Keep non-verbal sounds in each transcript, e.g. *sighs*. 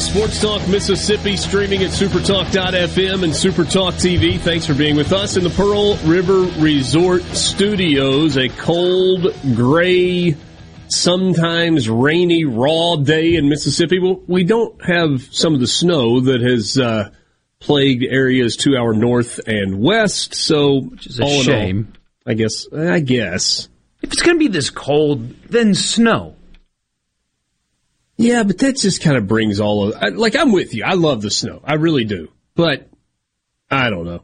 Sports Talk Mississippi, streaming at supertalk.fm and Supertalk TV. Thanks for being with us in the Pearl River Resort Studios. A cold, gray, sometimes rainy, raw day in Mississippi. Well, we don't have some of the snow that has uh, plagued areas to our north and west. So, which is a shame. All, I guess. I guess if it's going to be this cold, then snow. Yeah, but that just kind of brings all of like I'm with you. I love the snow. I really do. But I don't know.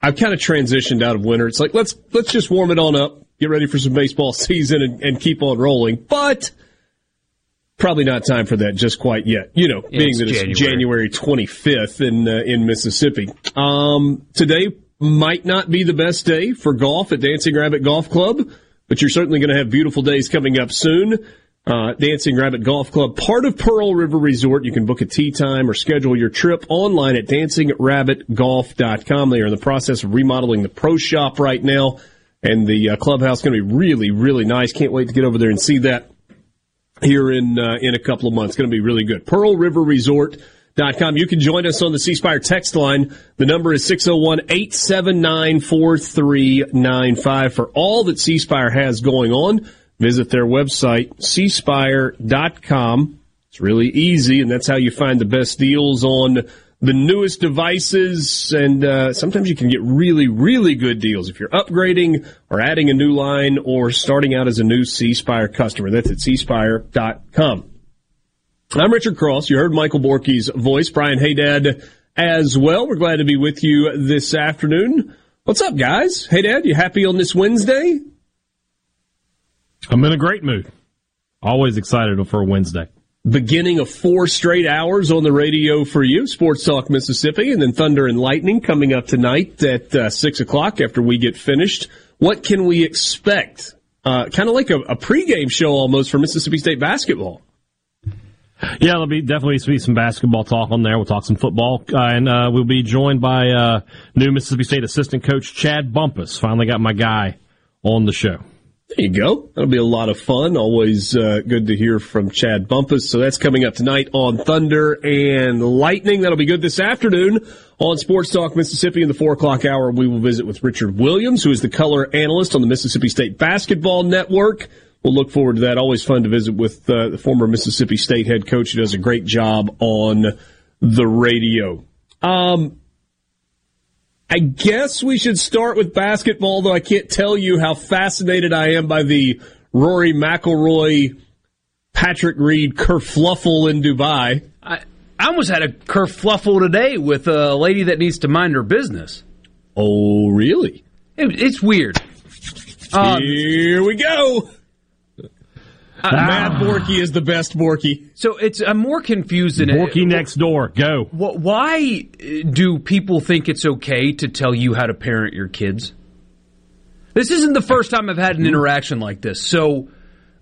I've kind of transitioned out of winter. It's like let's let's just warm it on up, get ready for some baseball *laughs* season, and, and keep on rolling. But probably not time for that just quite yet. You know, Yeah, being it's that it's January. January 25th in uh, in Mississippi. Um, today might not be the best day for golf at Dancing Rabbit Golf Club, but you're certainly going to have beautiful days coming up soon. Uh, Dancing Rabbit Golf Club, part of Pearl River Resort. You can book a tee time or schedule your trip online at dancingrabbitgolf.com. They are in the process of remodeling the pro shop right now, and the uh, clubhouse is going to be really, really nice. Can't wait to get over there and see that here in uh, in a couple of months. Going to be really good. Pearl River Resort. Dot com. You can join us on the C Spire text line. The number is 601 879 4395. For all that C Spire has going on, visit their website, cspire.com. It's really easy, and that's how you find the best deals on the newest devices. And uh, sometimes you can get really, really good deals if you're upgrading or adding a new line or starting out as a new C Spire customer. That's at cspire.com. I'm Richard Cross. You heard Michael Borky's voice, Brian Haydad as well. We're glad to be with you this afternoon. What's up, guys? Hey, Dad, you happy on this Wednesday? I'm in a great mood. Always excited for a Wednesday. Beginning of four straight hours on the radio for you, Sports Talk Mississippi, and then Thunder and Lightning coming up tonight at uh, six o'clock after we get finished. What can we expect? Uh, kind of like a, a pregame show almost for Mississippi State basketball. Yeah, there'll be definitely be some basketball talk on there. We'll talk some football, uh, and uh, we'll be joined by uh, new Mississippi State assistant coach Chad Bumpus. Finally got my guy on the show. There you go. That'll be a lot of fun. Always uh, good to hear from Chad Bumpus. So that's coming up tonight on Thunder and Lightning. That'll be good this afternoon on Sports Talk Mississippi in the four o'clock hour. We will visit with Richard Williams, who is the color analyst on the Mississippi State Basketball Network. We'll look forward to that. Always fun to visit with uh, the former Mississippi State head coach who does a great job on the radio. Um, I guess we should start with basketball, though I can't tell you how fascinated I am by the Rory McIlroy, Patrick Reed kerfluffle in Dubai. I, I almost had a kerfluffle today with a lady that needs to mind her business. Oh, really? It, it's weird. Um, Here we go. Mad Borky is the best Borky. So it's I'm more confused than it is. Borky next door. Go. Why do people think it's okay to tell you how to parent your kids? This isn't the first time I've had an interaction like this. So,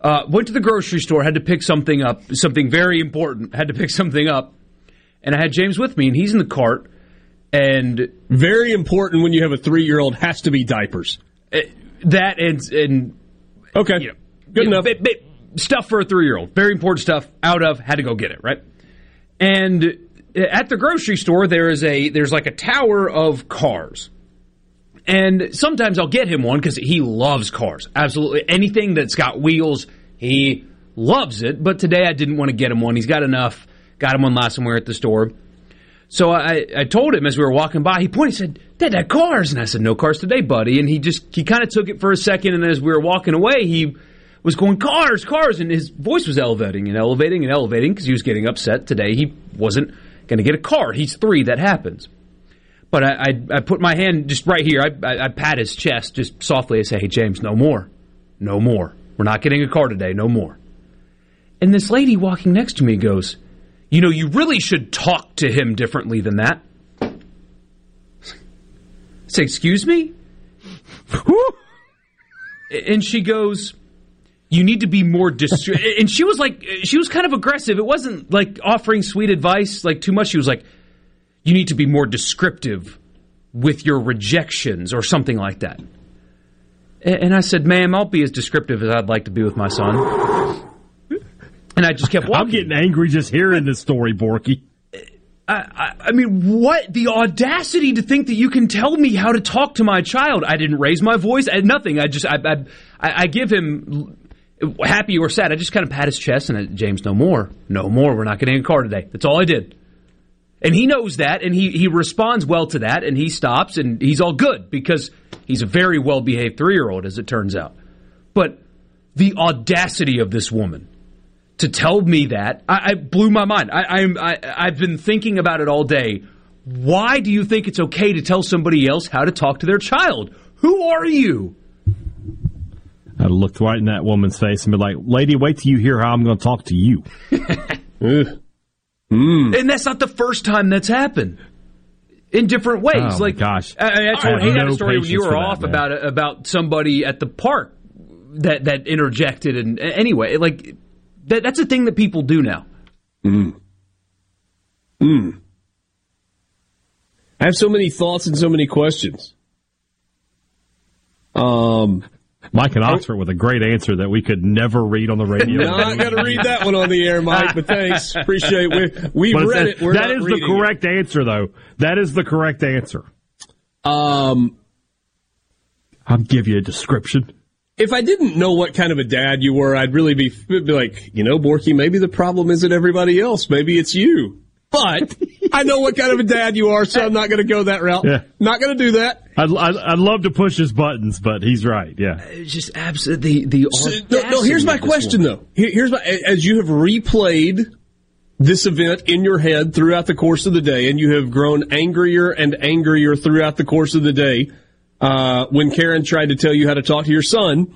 uh, went to the grocery store, had to pick something up, something very important, had to pick something up, and I had James with me, and he's in the cart, and Very important when you have a three year old has to be diapers. uh, that and and Okay. you know, Good you know, enough. ba- ba- stuff for a three year old. Very important stuff. Out of, had to go get it, right? And at the grocery store, there is a there's like a tower of cars. And sometimes I'll get him one because he loves cars. Absolutely. Anything that's got wheels, he loves it. But today I didn't want to get him one. He's got enough. Got him one last were at the store. So I, I told him as we were walking by, he pointed, he said, Dad, that cars. And I said, no cars today, buddy. And he just, he kind of took it for a second. And as we were walking away, he was going, cars, cars. And his voice was elevating and elevating and elevating because he was getting upset today. He wasn't going to get a car. He's three. That happens. But I, I, I put my hand just right here. I, I, I pat his chest just softly. I say, hey, James, no more. No more. We're not getting a car today. No more. And this lady walking next to me goes, you know, you really should talk to him differently than that. I *laughs* say, excuse me? *laughs* and she goes, you need to be more discreet. *laughs* and she was like, she was kind of aggressive. It wasn't like offering sweet advice, like too much. She was like, you need to be more descriptive with your rejections or something like that. And I said, ma'am, I'll be as descriptive as I'd like to be with my son. And I just kept walking. I'm getting angry just hearing this story, Borky. I, I, I, mean, what? The audacity to think that you can tell me how to talk to my child. I didn't raise my voice. I, nothing. I just, I, I, I give him happy or sad. I just kind of pat his chest and I, James, no more, no more. We're not getting a car today. That's all I did. And he knows that, and he he responds well to that, and he stops, and he's all good because he's a very well behaved three year old, as it turns out. But the audacity of this woman to tell me that I, I blew my mind. I, I'm I, I've been thinking about it all day. Why do you think it's okay to tell somebody else how to talk to their child? Who are you? I'd have looked right in that woman's face and be like, "Lady, wait till you hear how I'm going to talk to you." *laughs* mm. And that's not the first time that's happened. In different ways, oh like gosh, I, I told I no a story when you were off that, about about somebody at the park that that interjected, and anyway, like that, that's a thing that people do now. Mm. Mm. I have so many thoughts and so many questions. Um, Mike in Oxford with a great answer that we could never read on the *laughs* radio. Not going to read that one on the air, Mike, but thanks. Appreciate it. We, have read it. We're that is the correct it. answer, though. That is the correct answer. Um, I'll give you a description. If I didn't know what kind of a dad you were, I'd really be, be like, you know, Borky, maybe the problem isn't everybody else. Maybe it's you. But I know what kind of a dad you are, so *laughs* I'm not going to go that route. Yeah. Not going to do that. I'd, I'd, I'd, love to push his buttons, but he's right. Yeah. It's just absolutely the, the so, no, no, here's my question though. Here's my, as you have replayed this event in your head throughout the course of the day, and you have grown angrier and angrier throughout the course of the day, uh, when Karen tried to tell you how to talk to your son,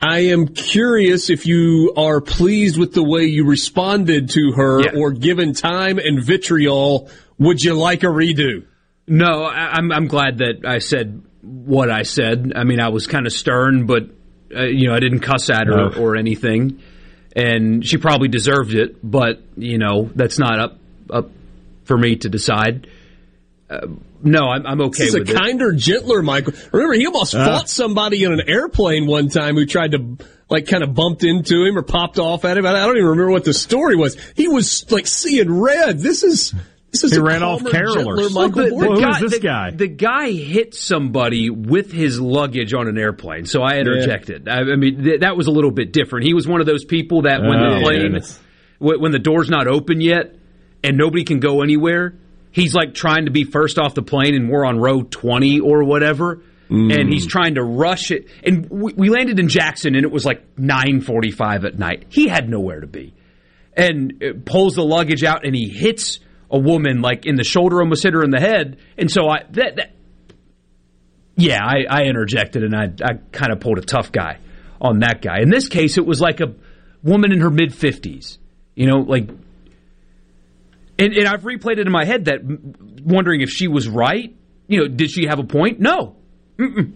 I am curious if you are pleased with the way you responded to her, yeah. or given time and vitriol, would you like a redo? No, I'm I'm glad that I said what I said. I mean, I was kind of stern, but uh, you know, I didn't cuss at her no. or anything, and she probably deserved it. But you know, that's not up up for me to decide. Uh, no, I'm, I'm okay He's is a kinder, gentler Michael. Remember, he almost uh, fought somebody in an airplane one time who tried to like kind of bumped into him or popped off at him. I don't even remember what the story was. He was like seeing red. This is. This is he ran off carolers. Well, the, the guy, who is this the, guy? The guy hit somebody with his luggage on an airplane, so I interjected. Yeah. I, I, mean, th- that was a little bit different. He was one of those people that when oh, the plane, w- when the door's not open yet, and nobody can go anywhere, he's like trying to be first off the plane and we're on row 20 or whatever mm. and he's trying to rush it and we, we landed in jackson and it was like 9.45 at night he had nowhere to be and pulls the luggage out and he hits a woman like in the shoulder almost hit her in the head and so i that, that yeah I, I interjected and i, I kind of pulled a tough guy on that guy in this case it was like a woman in her mid 50s you know like and, and I've replayed it in my head that wondering if she was right. You know, did she have a point? No. Mm-mm.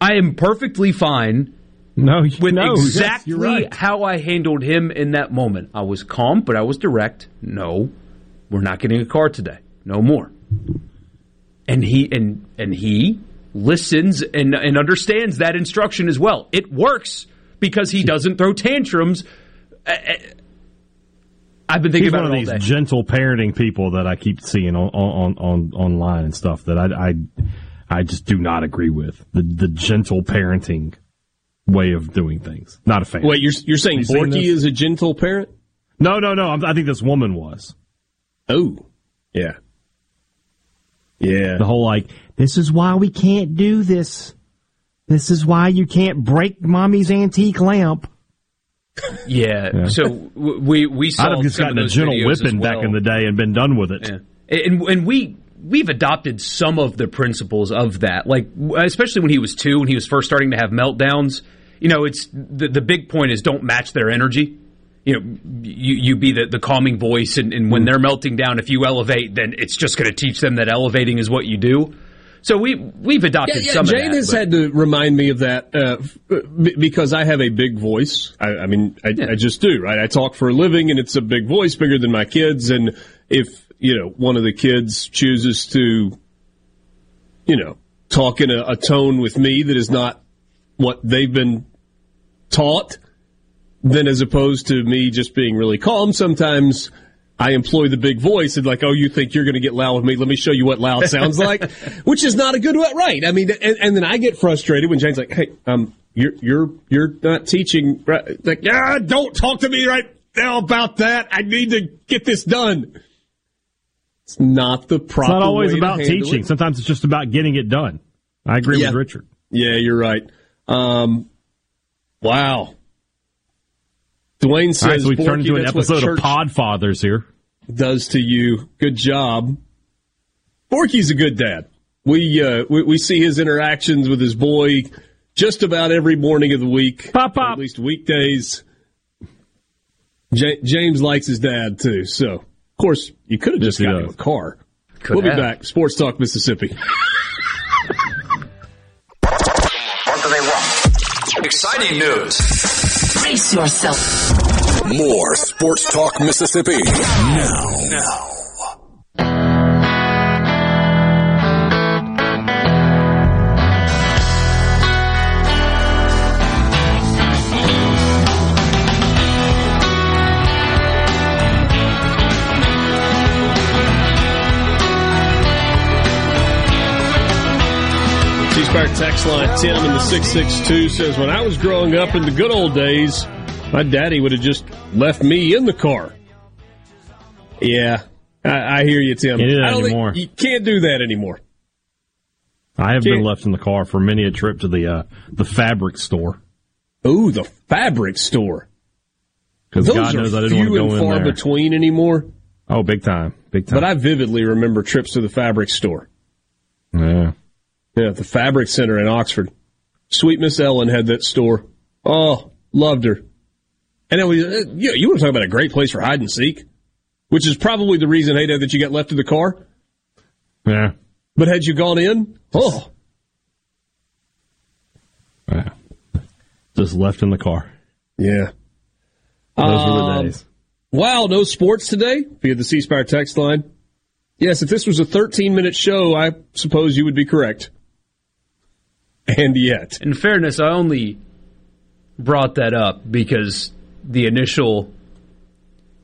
I am perfectly fine no, with no, exactly yes, right. how I handled him in that moment. I was calm, but I was direct. No, we're not getting a car today. No more. And he and and he listens and and understands that instruction as well. It works because he doesn't throw tantrums. I've been thinking He's about one of it all these day. gentle parenting people that I keep seeing on on, on online and stuff that I, I I just do not agree with the the gentle parenting way of doing things. Not a fan. Wait, you're you're saying You Borky is a gentle parent? no, no, no. I'm- I think this woman was Oh, yeah, yeah. the whole like this is why we can't do this. This is why you can't break mommy's antique lamp. Yeah. Yeah. So w- we we saw I'd have just gotten a gentle videos as whipping back in the day and been done with it. Yeah. And and we we've adopted some of the principles of that. Like especially when he was 2 and he was first starting to have meltdowns, you know, it's the the big point is don't match their energy. You know, you, you be the, the calming voice, and, and when they're melting down, if you elevate, then it's just going to teach them that elevating is what you do. So we we've adopted Yeah, yeah, some Jane of that. has but- had to remind me of that uh, b- because I have a big voice. I, I mean, I, I just do, right? I talk for a living, and it's a big voice, bigger than my kids. And if you know one of the kids chooses to, you know, talk in a, a tone with me that is not what they've been taught, then as opposed to me just being really calm, sometimes. I employ the big voice and like, oh, you think you're going to get loud with me? Let me show you what loud sounds like, *laughs* which is not a good way, right? I mean, and, and then I get frustrated when Jane's like, hey, um, you're you're you're not teaching, right? Like, yeah, don't talk to me right now about that. I need to get this done. It's not the proper. It's not always way about teaching. it. Sometimes it's just about getting it done. I agree Yeah. with Richard. Yeah, you're right. Um, wow. Dwayne says All right, so we Borky, turned into an episode of church Podfathers here. does to you. Good job. Borky's a good dad. We, uh, we we see his interactions with his boy just about every morning of the week, Pop, pop. at least weekdays. Ja- James likes his dad too, so of course you could have just Yes, got him a car. Could we'll be back. Sports Talk Mississippi. What do they want? Exciting news. Brace yourself. More Sports Talk Mississippi. Now. Now. Spire text line Tim in the six six two says when I was growing up in the good old days, my daddy would have just left me in the car. Yeah, I, I hear you, Tim. Can't do that I don't think- you can't do that anymore. I have been Can't- left in the car for many a trip to the uh, the fabric store Ooh, the fabric store. because God knows I didn't want to and go in far there. between anymore. Oh, big time, big time. But I vividly remember trips to the fabric store. yeah. Yeah, the Fabric Center in Oxford. Sweet Miss Ellen had that store. Oh, loved her. And it was, uh, you, you want to talk about a great place for hide and seek, which is probably the reason, hey, Dad, that you got left in the car. yeah, But had you gone in, oh, yeah. Just left in the car. yeah. Those were the Um, days. Wow, no sports today via the C Spire text line. Yes, if this was a 13 minute show, I suppose you would be correct. *laughs* And yet, In fairness, I only brought that up because the initial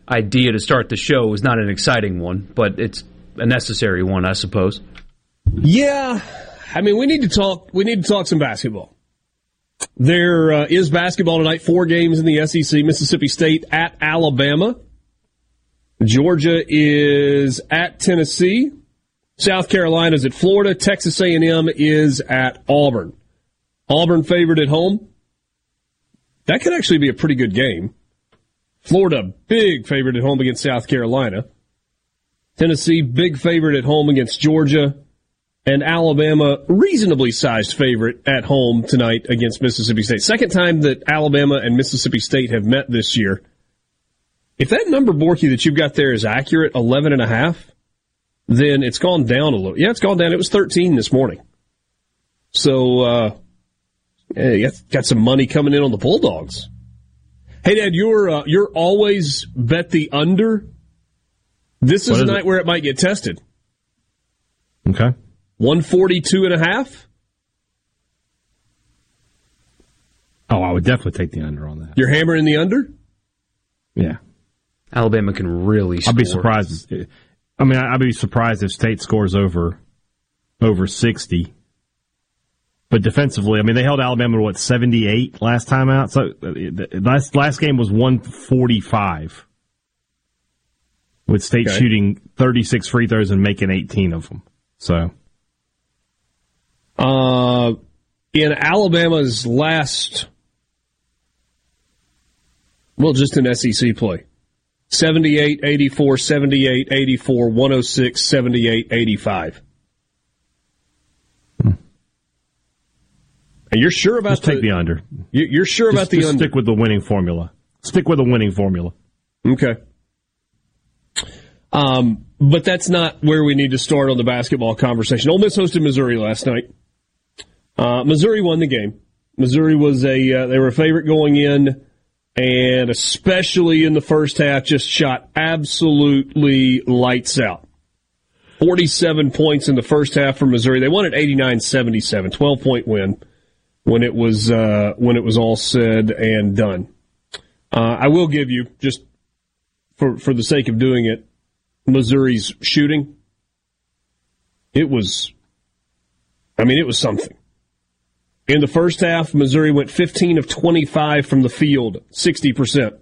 idea to start the show was not an exciting one, but it's a necessary one, I suppose. Yeah, I mean, we need to talk. We need to talk some basketball. There uh, is basketball tonight. Four games in the SEC. Mississippi State at Alabama. Georgia is at Tennessee. South Carolina is at Florida. Texas A&M is at Auburn. Auburn favored at home. That could actually be a pretty good game. Florida big favorite at home against South Carolina. Tennessee big favorite at home against Georgia and Alabama reasonably sized favorite at home tonight against Mississippi State. Second time that Alabama and Mississippi State have met this year. If that number, Borky, that you've got there is accurate, 11 and a half, then it's gone down a little. Yeah, it's gone down. It was 13 this morning. So, uh, yeah, got, got some money coming in on the Bulldogs. Hey, Dad, you're, uh, you're always bet the under. This is What a night it? where it might get tested. Okay. 142 and a half. Oh, I would definitely take the under on that. You're hammering the under? Yeah. Alabama can really. Score. I'd be surprised. I mean, I'd be surprised if State scores over over sixty. But defensively, I mean, they held Alabama to what seventy eight last time out. So uh, last last game was one forty five. With State okay. shooting thirty six free throws and making eighteen of them. So, uh, in Alabama's last, well, just an SEC play. 78, 84, 78, 84, 106, 78, 85. And you're sure about Just the, take the under. You're sure just, about the just under. Stick with the winning formula. Stick with the winning formula. Okay. Um, but that's not where we need to start on the basketball conversation. Ole Miss hosted Missouri last night. Uh, Missouri won the game. Missouri was a uh, they were a favorite going in, and especially in the first half, just shot absolutely lights out. 47 points in the first half for Missouri. They won at 89-77, 12 point win when it was uh, when it was all said and done. Uh, I will give you just for for the sake of doing it, Missouri's shooting. It was, I mean, it was something. In the first half, Missouri went 15 of 25 from the field, 60%.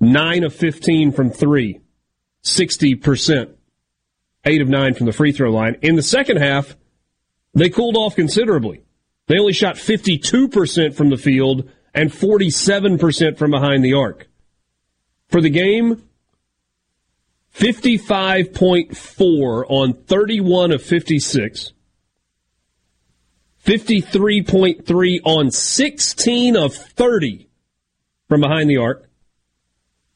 9 of 15 from three, 60%. 8 of 9 from the free throw line. In the second half, they cooled off considerably. They only shot 52% from the field and 47% from behind the arc. For the game, 55.4 on 31 of 56. 53.3 on 16 of 30 from behind the arc.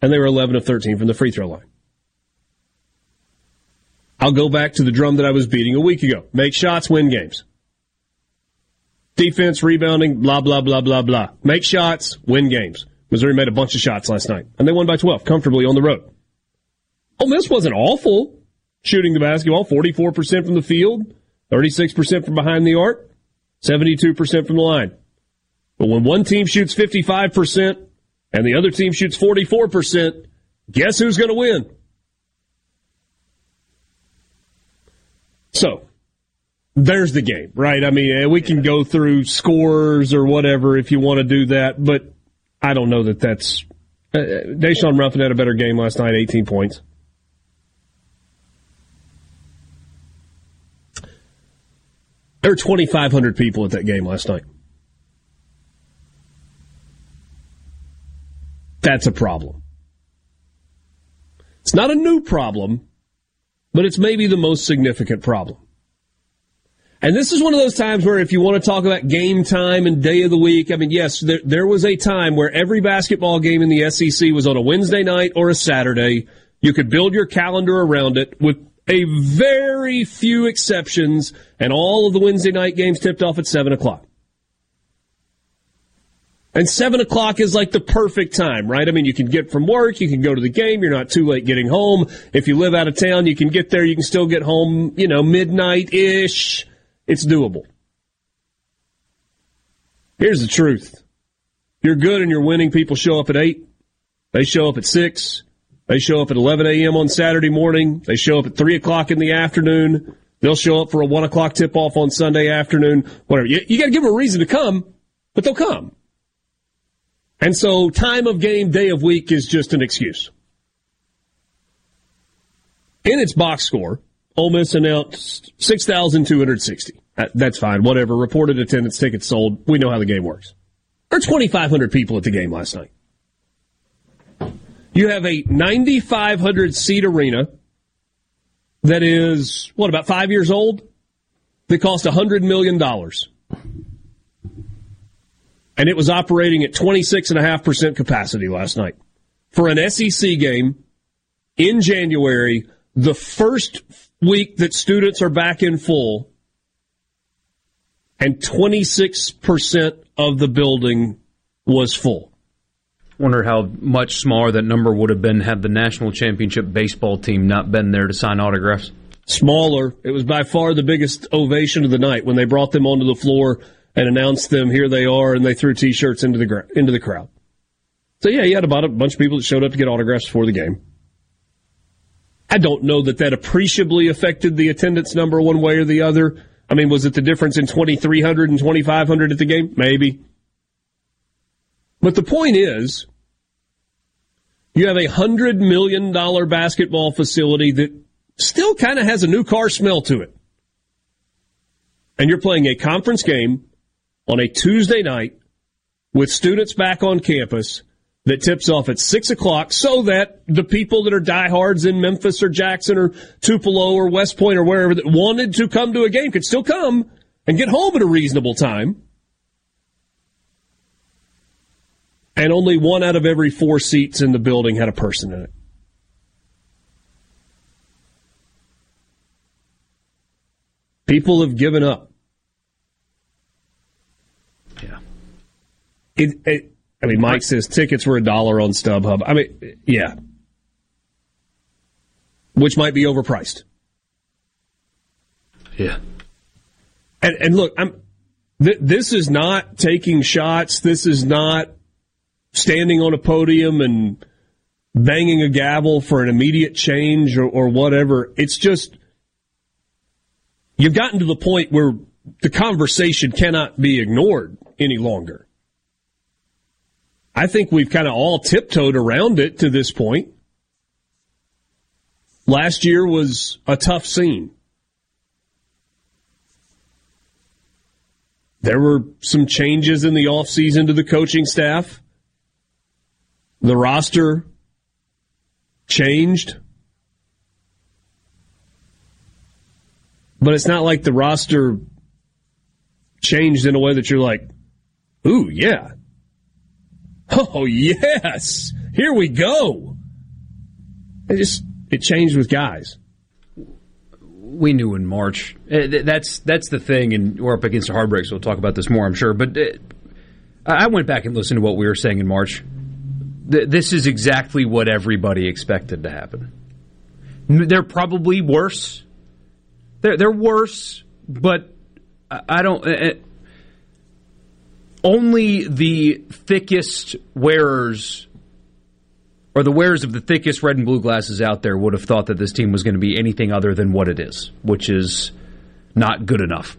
And they were 11 of 13 from the free throw line. I'll go back to the drum that I was beating a week ago. Make shots, win games. Defense, rebounding, blah, blah, blah, blah, blah. Make shots, win games. Missouri made a bunch of shots last night, and they won by 12 comfortably on the road. Ole Miss wasn't awful shooting the basketball, 44% from the field, 36% from behind the arc, 72% from the line. But when one team shoots 55% and the other team shoots 44%, guess who's going to win? So, there's the game, right? I mean, we can go through scores or whatever if you want to do that, but I don't know that that's. Uh, Daeshun Ruffin had a better game last night, 18 points. There were 2,500 people at that game last night. That's a problem. It's not a new problem, but it's maybe the most significant problem. And this is one of those times where if you want to talk about game time and day of the week, I mean, yes, there, there was a time where every basketball game in the SEC was on a Wednesday night or a Saturday. You could build your calendar around it with a very few exceptions, and all of the Wednesday night games tipped off at 7 o'clock. And 7 o'clock is like the perfect time, right? I mean, you can get from work, you can go to the game, you're not too late getting home. If you live out of town, you can get there, you can still get home, you know, midnight-ish. It's doable. Here's the truth. You're good and you're winning, people show up at 8. They show up at 6. They show up at 11 a.m. on Saturday morning. They show up at 3 o'clock in the afternoon. They'll show up for a 1 o'clock tip off on Sunday afternoon. Whatever. You, you got to give them a reason to come, but they'll come. And so time of game, day of week is just an excuse. In its box score, Ole Miss announced 6,260. Uh, that's fine. Whatever. Reported attendance, tickets sold. We know how the game works. There are 2,500 people at the game last night. You have a 9,500 seat arena that is, what, about five years old? That cost $100 million. And it was operating at 26.5% capacity last night. For an SEC game in January, the first week that students are back in full, and 26% of the building was full. Wonder how much smaller that number would have been had the national championship baseball team not been there to sign autographs. Smaller. It was by far the biggest ovation of the night when they brought them onto the floor and announced them. Here they are, and they threw T-shirts into the gra- into the crowd. So yeah, you had about a bunch of people that showed up to get autographs before the game. I don't know that that appreciably affected the attendance number one way or the other. I mean, was it the difference in 2,300 and 2,500 at the game? Maybe. But the point is, you have a hundred million dollar basketball facility that still kind of has a new car smell to it. And you're playing a conference game on a Tuesday night with students back on campus that tips off at six o'clock so that the people that are diehards in Memphis or Jackson or Tupelo or West Point or wherever that wanted to come to a game could still come and get home at a reasonable time. And only one out of every four seats in the building had a person in it. People have given up. Yeah. It, it, I mean, Mike says tickets were a dollar on StubHub. I mean, yeah. Which might be overpriced. Yeah. And, and look, I'm, th- this is not taking shots. This is not standing on a podium and banging a gavel for an immediate change or, or whatever. It's just, you've gotten to the point where the conversation cannot be ignored any longer. I think we've kind of all tiptoed around it to this point. Last year was a tough scene. There were some changes in the offseason to the coaching staff. The roster changed. But it's not like the roster changed in a way that you're like, ooh, yeah. Oh, yes. Here we go. It just, it changed with guys. We knew in March. Uh, That's that's the thing, and we're up against the hard break, so we'll talk about this more, I'm sure. But uh, I went back and listened to what we were saying in March. Th- This is exactly what everybody expected to happen. They're probably worse. They're they're worse, but I don't. uh, uh, only the thickest wearers or the wearers of the thickest red and blue glasses out there would have thought that this team was going to be anything other than what it is, which is not good enough.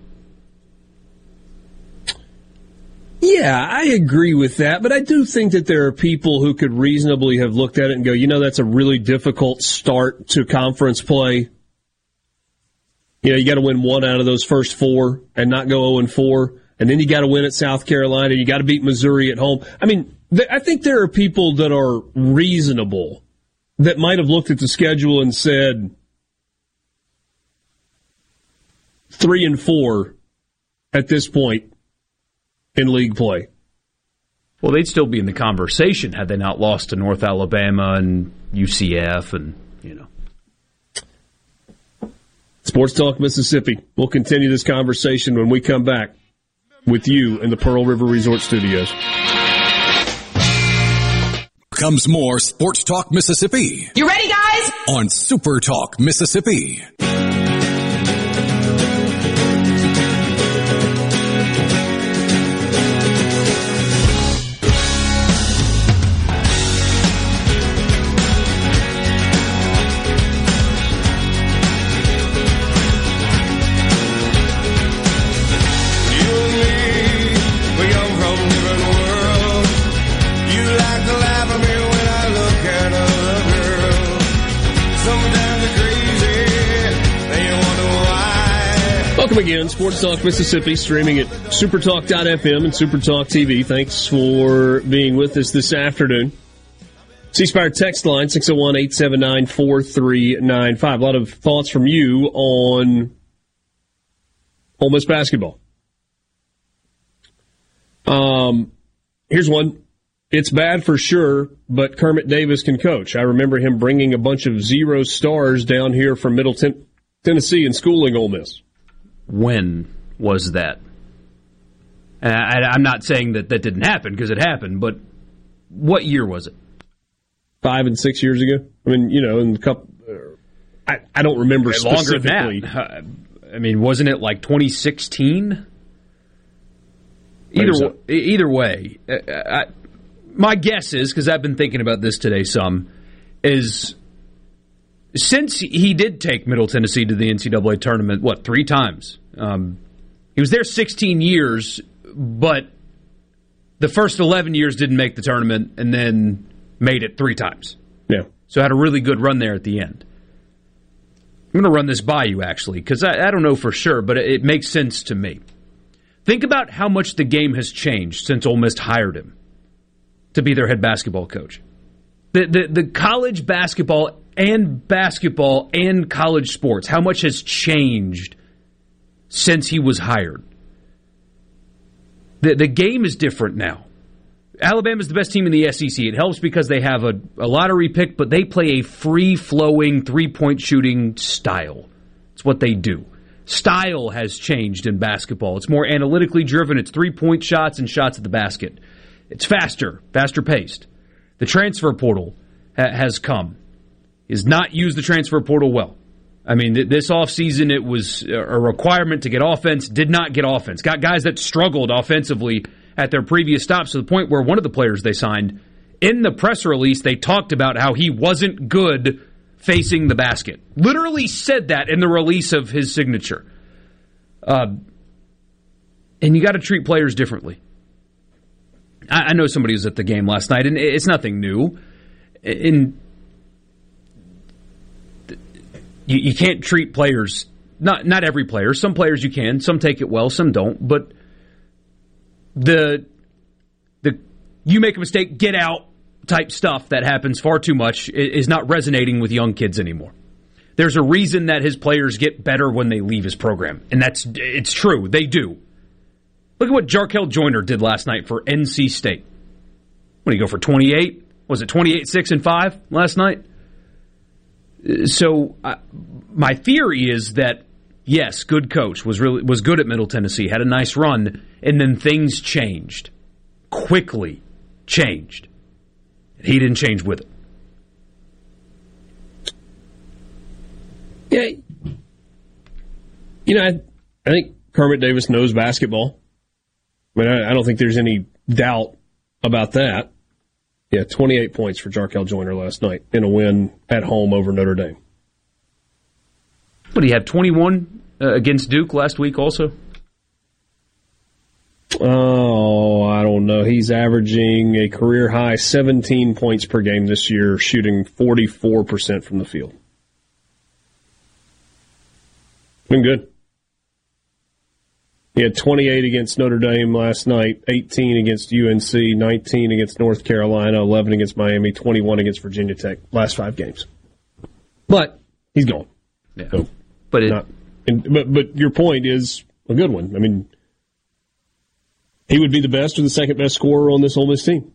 Yeah, I agree with that, but I do think that there are people who could reasonably have looked at it and go, you know, that's a really difficult start to conference play. You know, you got to win one out of those first four and not go 0 and 4. And then you got to win at South Carolina. You got to beat Missouri at home. I mean, I think there are people that are reasonable that might have looked at the schedule and said three and four at this point in league play. Well, they'd still be in the conversation had they not lost to North Alabama and UCF and, you know. Sports Talk Mississippi. We'll continue this conversation when we come back with you in the Pearl River Resort Studios. Comes more Sports Talk Mississippi You ready, guys? on Super Talk Mississippi. Again, Sports Talk Mississippi, streaming at supertalk.fm and Supertalk TV. Thanks for being with us this afternoon. C Spire text line 601 879 4395. A lot of thoughts from you on Ole Miss basketball. Um, here's one. It's bad for sure, but Kermit Davis can coach. I remember him bringing a bunch of zero stars down here from Middle Tennessee and schooling Ole Miss. When was that? And I, I'm not saying that that didn't happen because it happened, but what year was it? five and six years ago. I mean, you know, in a couple. I, I don't remember Longer than specifically. that. Uh, I mean, wasn't it like 2016? Either so. either way, uh, I, my guess is because I've been thinking about this today. Some is since he did take Middle Tennessee to the NCAA tournament, what three times? Um, he was there 16 years, but the first 11 years didn't make the tournament, and then made it three times. Yeah. So had a really good run there at the end. I'm going to run this by you actually because I, I don't know for sure, but it, it makes sense to me. Think about how much the game has changed since Ole Miss hired him to be their head basketball coach. The, the, the college basketball and basketball and college sports, how much has changed since he was hired? The, the game is different now. Alabama's the best team in the SEC. It helps because they have a, a lottery pick, but they play a free flowing three point shooting style. It's what they do. Style has changed in basketball. It's more analytically driven. It's three point shots and shots at the basket. It's faster, faster paced. The transfer portal ha- has come. Is not used the transfer portal well. I mean, th- this offseason, it was a requirement to get offense, did not get offense. Got guys that struggled offensively at their previous stops to the point where one of the players they signed, in the press release, they talked about how he wasn't good facing the basket. Literally said that in the release of his signature. Uh, and you got to treat players differently. I, I know somebody was at the game last night, and it's nothing new. In you, you can't treat players not not every player. Some players you can, some take it well, some don't. But the the you make a mistake, get out type stuff that happens far too much is not resonating with young kids anymore. There's a reason that his players get better when they leave his program, and that's it's true. They do. Look at what Jarkel Joiner did last night for NC State. Did he go for 28? Was it 28, 6, and 5 last night? So, uh, my theory is that yes, good coach was really was good at Middle Tennessee, had a nice run, and then things changed quickly, changed. He didn't change with it. Yeah. You know, I, I think Kermit Davis knows basketball. I mean, I, I don't think there's any doubt about that. Yeah, 28 points for Jarkel Joiner last night in a win at home over Notre Dame. But he had 21 uh, against Duke last week, also. Oh, I don't know. He's averaging a career high 17 points per game this year, shooting 44% from the field. Been good. He had 28 against Notre Dame last night, 18 against UNC, 19 against North Carolina, 11 against Miami, 21 against Virginia Tech. Last five games. But he's gone. Yeah. So, But it, not, and, but but your point is a good one. I mean, he would be the best or the second best scorer on this Ole Miss team.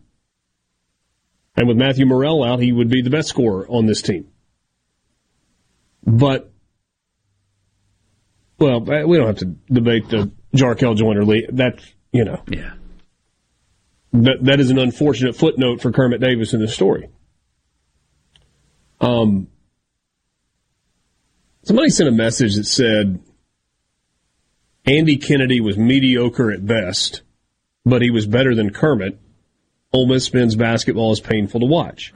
And with Matthew Murrell out, he would be the best scorer on this team. But, well, we don't have to debate the Jarkel Joiner Lee. That's, you know, yeah. that, that is an unfortunate footnote for Kermit Davis in the story. Um, somebody sent a message that said Andy Kennedy was mediocre at best, but he was better than Kermit. Ole Miss men's basketball is painful to watch.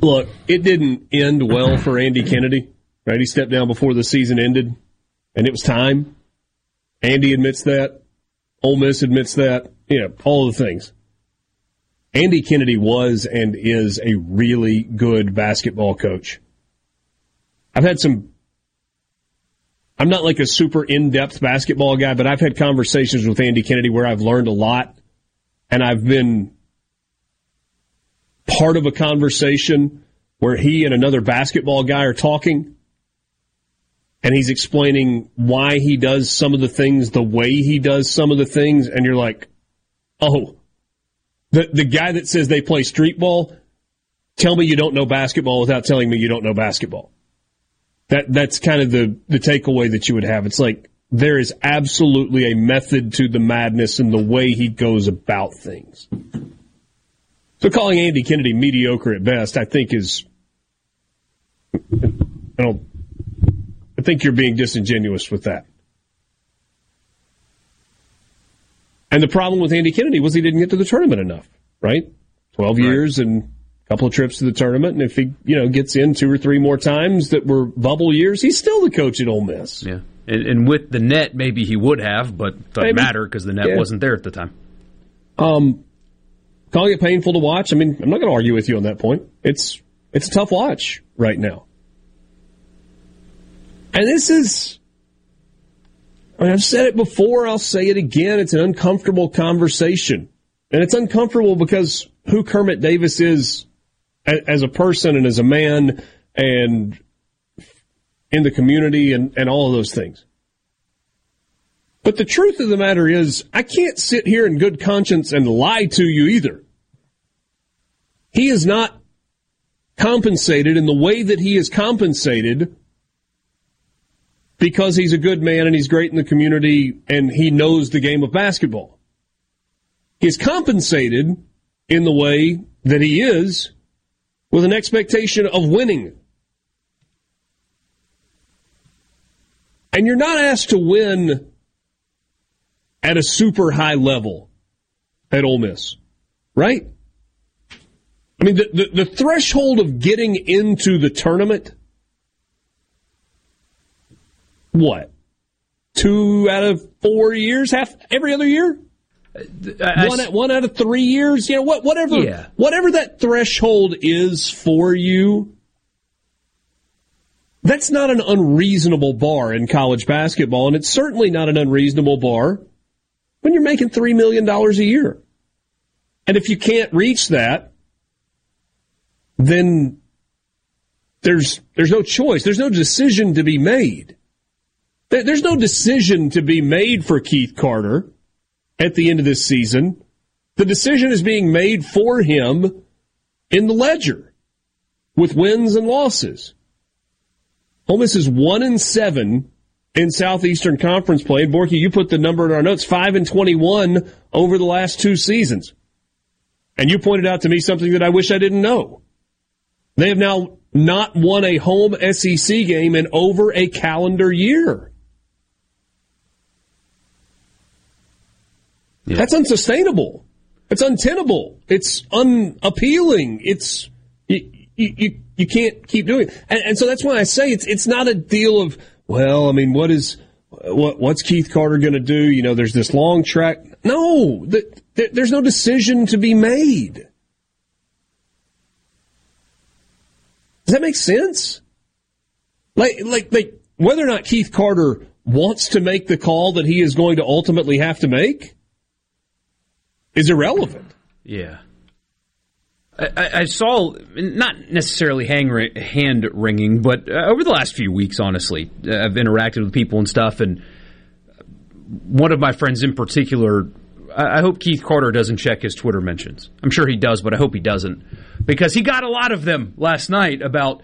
Look, it didn't end well for Andy Kennedy. Right, he stepped down before the season ended, and it was time. Andy admits that. Ole Miss admits that. Yeah, all of the things. Andy Kennedy was and is a really good basketball coach. I've had some. I'm not like a super in depth basketball guy, but I've had conversations with Andy Kennedy where I've learned a lot, and I've been part of a conversation where he and another basketball guy are talking, and he's explaining why he does some of the things the way he does some of the things, and you're like, oh, the the guy that says they play street ball, tell me you don't know basketball without telling me you don't know basketball. That that's kind of the the takeaway that you would have. It's like there is absolutely a method to the madness and the way he goes about things. So calling Andy Kennedy mediocre at best, I think is I don't think you're being disingenuous with that. And the problem with Andy Kennedy was he didn't get to the tournament enough, right? 12 years and a couple of trips to the tournament. And if he, you know, gets in two or three more times that were bubble years, he's still the coach at Ole Miss. Yeah. And, and with the net, maybe he would have, but doesn't matter because the net Yeah. wasn't there at the time. Um, calling it painful to watch. I mean, I'm not going to argue with you on that point. It's it's a tough watch right now. And this is, I mean, I've said it before. I'll say it again. It's an uncomfortable conversation, and it's uncomfortable because who Kermit Davis is as a person and as a man and in the community and, and all of those things. But the truth of the matter is, I can't sit here in good conscience and lie to you either. He is not compensated in the way that he is compensated because he's a good man and he's great in the community and he knows the game of basketball. He's compensated in the way that he is with an expectation of winning. And you're not asked to win at a super high level at Ole Miss, right? I mean, the, the, the threshold of getting into the tournament, what? Two out of four years, half every other year? I- one, out- one out of three years? You know, what, whatever, Yeah. whatever that threshold is for you, that's not an unreasonable bar in college basketball, and it's certainly not an unreasonable bar when you're making $3 million a year. And if you can't reach that, then there's, there's no choice. There's no decision to be made. There- There's no decision to be made for Keith Carter at the end of this season. The decision is being made for him in the ledger with wins and losses. Ole Miss is one and seven in Southeastern Conference play. Borky, you put the number in our notes, five and twenty-one over the last two seasons. And you pointed out to me something that I wish I didn't know. They have now not won a home SEC game in over a calendar year. That's unsustainable. It's untenable. It's unappealing. It's you, you, you, can't keep doing it. And, and so that's why I say it's it's not a deal of well, I mean, what is what what's Keith Carter going to do? You know, there's this long track. No, the, there- there's no decision to be made. Does that make sense? Like like like whether or not Keith Carter wants to make the call that he is going to ultimately have to make is irrelevant. Yeah. I, I- saw, not necessarily hang, hand wringing, but uh, over the last few weeks, honestly, uh, I've interacted with people and stuff, and one of my friends in particular, I, hope Keith Carter doesn't check his Twitter mentions. I'm sure he does, but I hope he doesn't, because he got a lot of them last night about.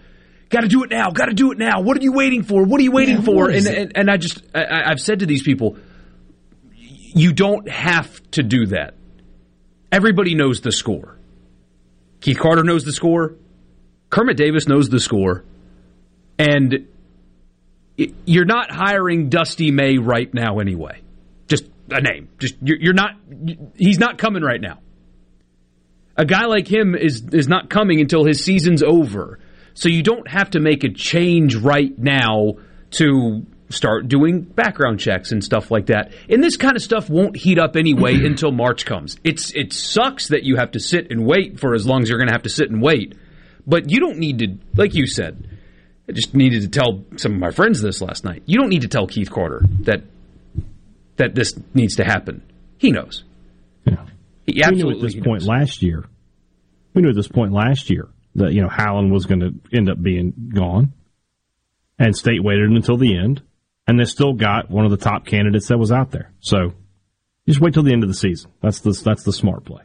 Got to do it now. Got to do it now. What are you waiting for? What are you waiting Yeah, for? And, and and I just I- I, I've said to these people, you don't have to do that. Everybody knows the score. Keith Carter knows the score. Kermit Davis knows the score. And you're not hiring Dusty May right now anyway. Just a name. Just you're not. He's not coming right now. A guy like him is is not coming until his season's over. So you don't have to make a change right now to start doing background checks and stuff like that. And this kind of stuff won't heat up anyway *clears throat* until March comes. It's it sucks that you have to sit and wait for as long as you're going to have to sit and wait. But you don't need to like you said. I just needed to tell some of my friends this last night. You don't need to tell Keith Carter that that this needs to happen. He knows. Yeah. He we knew at this point knows. last year. We knew at this point last year that you know Howland was going to end up being gone, and State waited until the end, and they still got one of the top candidates that was out there. So just wait till the end of the season. That's the that's the smart play.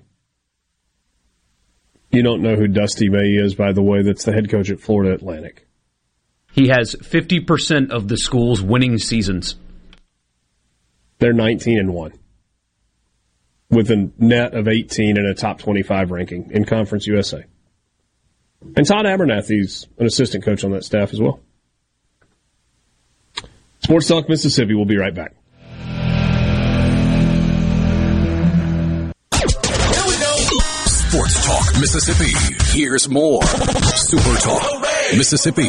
You don't know who Dusty May is, by the way. That's the head coach at Florida Atlantic. He has 50% of the school's winning seasons. They're 19 and 1 with a net of 18 and a top 25 ranking in Conference USA. And Todd Abernethy's an assistant coach on that staff as well. Sports Talk Mississippi. We'll be right back. Here we go. Sports Talk Mississippi. Here's more Super Talk Mississippi.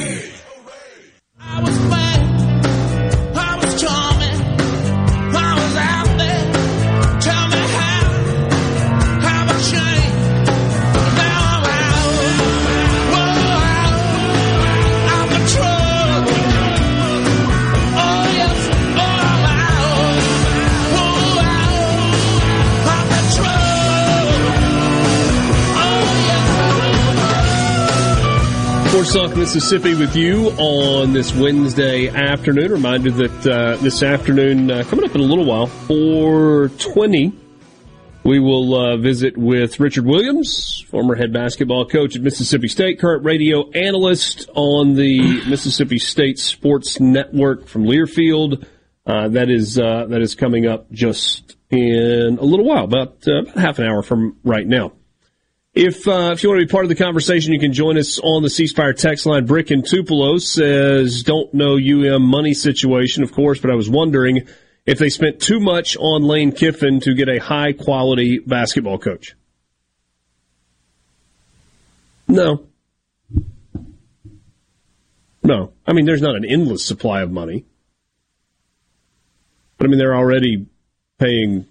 Talk Mississippi with you on this Wednesday afternoon. Reminder that uh, this afternoon, uh, coming up in a little while, 420, we will uh, visit with Richard Williams, former head basketball coach at Mississippi State, current radio analyst on the Mississippi State Sports Network from Learfield. Uh, that is uh, that is coming up just in a little while, about, uh, about half an hour from right now. If uh, if you want to be part of the conversation, you can join us on the C Spire text line. Brick in Tupelo says, "Don't know UM money situation, of course, but I was wondering if they spent too much on Lane Kiffin to get a high quality basketball coach." No, no. I mean, there's not an endless supply of money, but I mean, they're already paying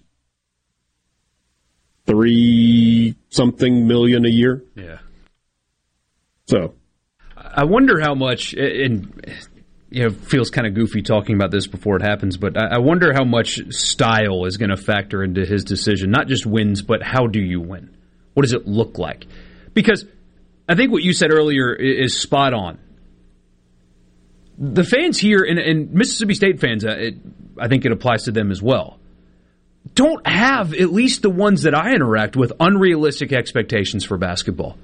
three something million a year. Yeah. So I wonder how much, and you know, it feels kind of goofy talking about this before it happens, but I I wonder how much style is going to factor into his decision. Not just wins, but how do you win? What does it look like? Because I think what you said earlier is spot on. The fans here, and, and Mississippi State fans, uh, it, I think it applies to them as well. Don't have at least the ones that I interact with unrealistic expectations for basketball.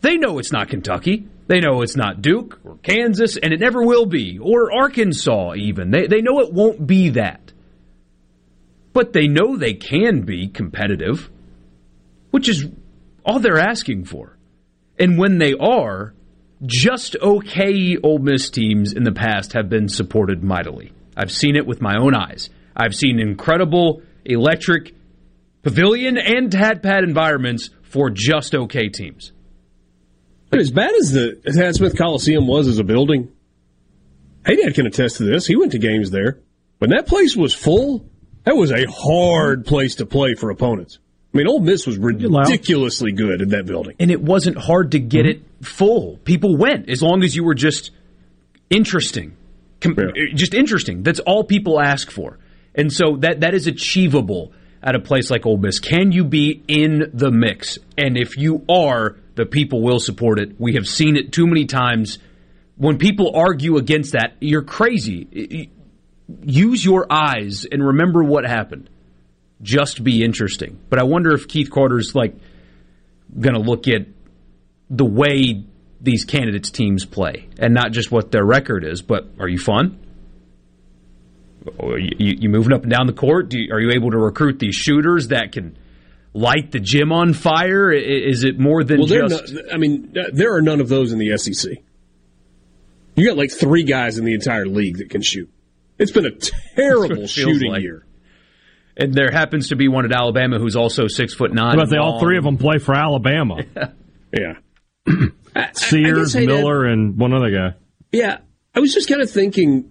They know it's not Kentucky. They know it's not Duke or Kansas, and it never will be, or Arkansas even. They, they know it won't be that. But they know they can be competitive, which is all they're asking for. And when they are, just okay Ole Miss teams in the past have been supported mightily. I've seen it with my own eyes. I've seen incredible electric pavilion and tad pad environments for just okay teams. But as bad as the Tad Smith Coliseum was as a building, Haydad can attest to this. He went to games there. When that place was full, that was a hard place to play for opponents. I mean, Ole Miss was ridiculously good in that building. And it wasn't hard to get it mm-hmm. full. People went as long as you were just interesting. Com- Just interesting. That's all people ask for. And so that that is achievable at a place like Ole Miss. Can you be in the mix? And if you are, the people will support it. We have seen it too many times. When people argue against that, you're crazy. Use your eyes and remember what happened. Just be interesting. But I wonder if Keith Carter's like going to look at the way these candidates teams play and not just what their record is, but are you fun? Or You, you moving up and down the court? Do you, are you able to recruit these shooters that can light the gym on fire? Is it more than Well, just? no, I mean, uh, there are none of those in the SEC. You got like three guys in the entire league that can shoot. It's been a *laughs* terrible shooting like. year. and there happens to be one at Alabama who's also six foot nine. But they all three of them play for Alabama. *laughs* yeah. Sears, I guess, hey, Dad- Miller, and one other guy. Yeah, I was just kind of thinking,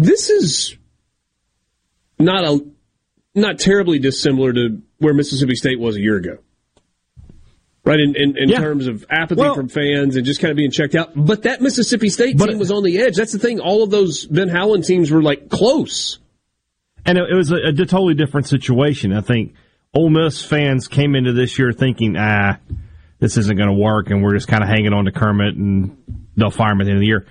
this is not a not terribly dissimilar to where Mississippi State was a year ago, right? In in, in Yeah. terms of apathy Well- from fans and just kind of being checked out. But that Mississippi State team was on the edge. That's the thing. All of those Ben Howland teams were like close. And it, it was a, a totally different situation. I think Ole Miss fans came into this year thinking, ah, this isn't going to work, and we're just kind of hanging on to Kermit, and they'll fire him at the end of the year.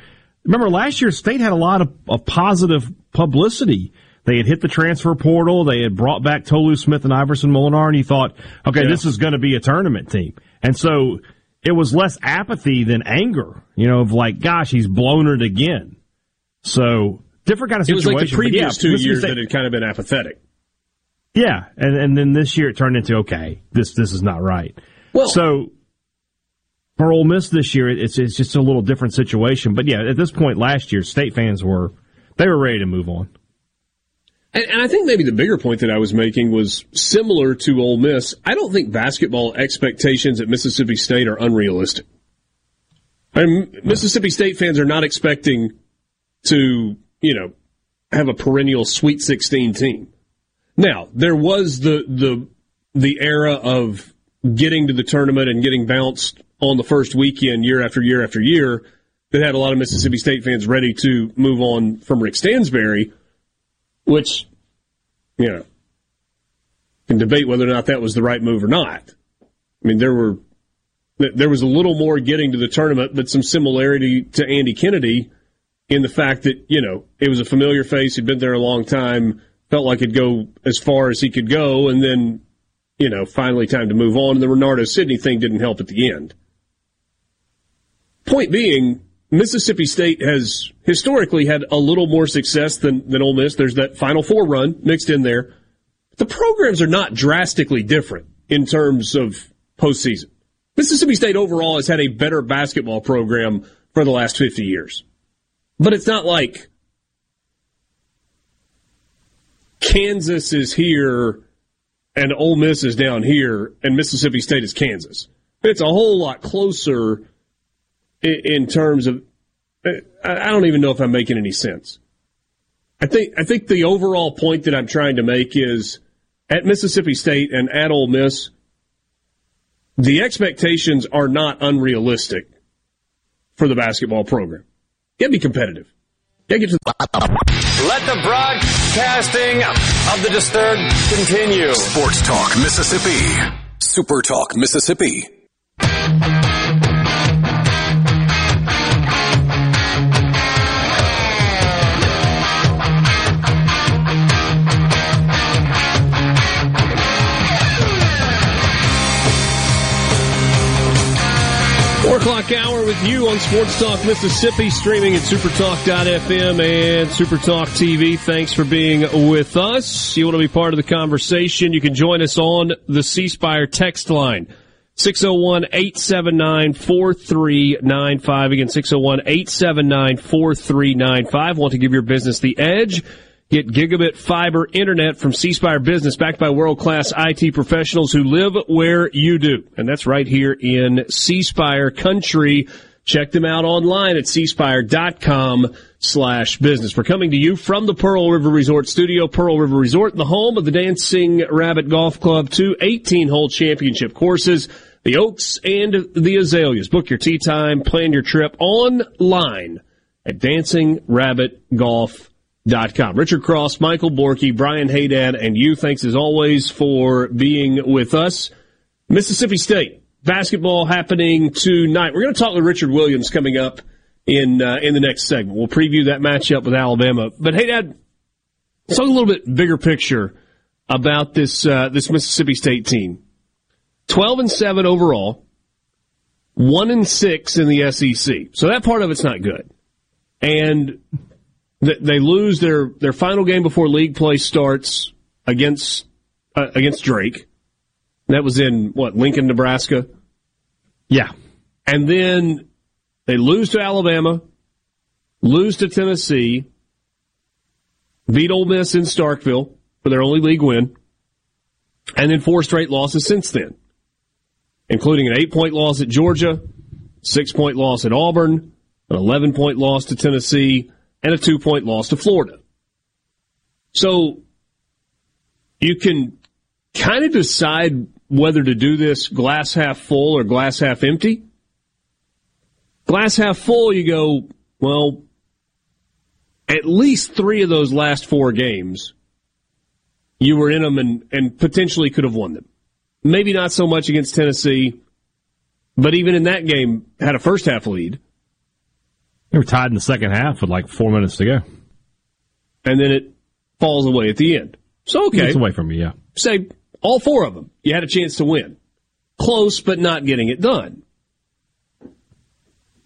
Remember, last year State had a lot of, of positive publicity. They had hit the transfer portal. They had brought back Tolu Smith and Iverson Molinar, and you thought, okay, Yeah. this is going to be a tournament team. And so it was less apathy than anger, you know, of like, gosh, he's blown it again. So different kind of situation. It was like the but yeah, previous two years that had kind of been apathetic. yeah, and and then this year it turned into okay, this this is not right. Well- so for Ole Miss this year, it's it's just a little different situation. But yeah, at this point last year, state fans were they were ready to move on. And, and I think maybe the bigger point that I was making was similar to Ole Miss. I don't think basketball expectations at Mississippi State are unrealistic. I mean, Mississippi State fans are not expecting to, you know, have a perennial Sweet 16 team. Now, there was the the the era of getting to the tournament and getting bounced on the first weekend year after year after year that had a lot of Mississippi State fans ready to move on from Rick Stansbury, which, you know, can debate whether or not that was the right move or not. I mean, there were there was a little more getting to the tournament, but some similarity to Andy Kennedy in the fact that you know it was a familiar face. He'd been there a long time, felt like he'd go as far as he could go, and then you know finally time to move on. And the Renardo Sidney thing didn't help at the end. Point being, Mississippi State has historically had a little more success than than Ole Miss. There's that Final Four run mixed in there. The programs are not drastically different in terms of postseason. Mississippi State overall has had a better basketball program for the last 50 years. But it's not like Kansas is here and Ole Miss is down here and Mississippi State is Kansas. It's a whole lot closer in, in terms of. I don't even know if I'm making any sense. I think I think the overall point that I'm trying to make is at Mississippi State and at Ole Miss, the expectations are not unrealistic for the basketball program. Get be competitive. Get get to the Let the broadcasting of the disturbed continue. Sports Talk Mississippi. Super Talk Mississippi. O'clock hour with you on Sports Talk Mississippi, streaming at supertalk.fm and Supertalk TV. Thanks for being with us. You want to be part of the conversation? You can join us on the C text line. 601-879-4395. Again, 601-879-4395. Want to give your business the edge? Get gigabit fiber internet from C Spire Business, backed by world class IT professionals who live where you do. And that's right here in C Spire country. Check them out online at cspire.com slash business. We're coming to you from the Pearl River Resort Studio. Pearl River Resort, the home of the Dancing Rabbit Golf Club, two 18 hole championship courses, the Oaks and the Azaleas. Book your tee time, plan your trip online at dancingrabbitgolf.com. Com. Richard Cross, Michael Borky, Brian Haydad, and you. Thanks as always for being with us. Mississippi State basketball happening tonight. We're going to talk with Richard Williams coming up in uh, in the next segment. We'll preview that matchup with Alabama. But Haydad, let's talk a little bit bigger picture about this uh, this Mississippi State team. Twelve and seven overall, one and six in the SEC. So that part of it's not good. And they lose their, their final game before league play starts against uh, against Drake. That was in what Lincoln, Nebraska. Yeah, and then they lose to Alabama, lose to Tennessee, beat Ole Miss in Starkville for their only league win, and then four straight losses since then, including an eight point loss at Georgia, six point loss at Auburn, an eleven point loss to Tennessee and a two point loss to Florida. So you can kind of decide whether to do this glass half full or glass half empty. Glass half full, you go, well, at least three of those last four games, you were in them and, and potentially could have won them. Maybe not so much against Tennessee, but even in that game, had a first half lead. They were tied in the second half with like four minutes to go. And then it falls away at the end. So, okay. It's away from you, yeah. Say all four of them, you had a chance to win. Close, but not getting it done.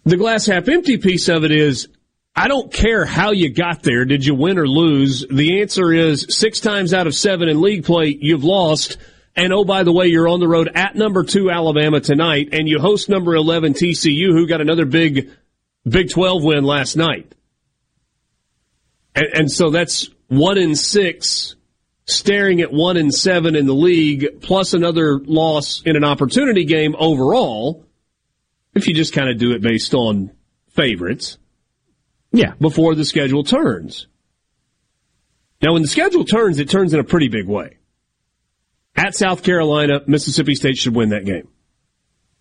The glass half empty piece of it is I don't care how you got there. Did you win or lose? The answer is six times out of seven in league play, you've lost. And oh, by the way, you're on the road at number two Alabama tonight, and you host number 11 TCU, who got another big Big 12 win last night. And, and so that's one in six, staring at one in seven in the league, plus another loss in an opportunity game overall. If you just kind of do it based on favorites, yeah, before the schedule turns. Now, when the schedule turns, it turns in a pretty big way. At South Carolina, Mississippi State should win that game.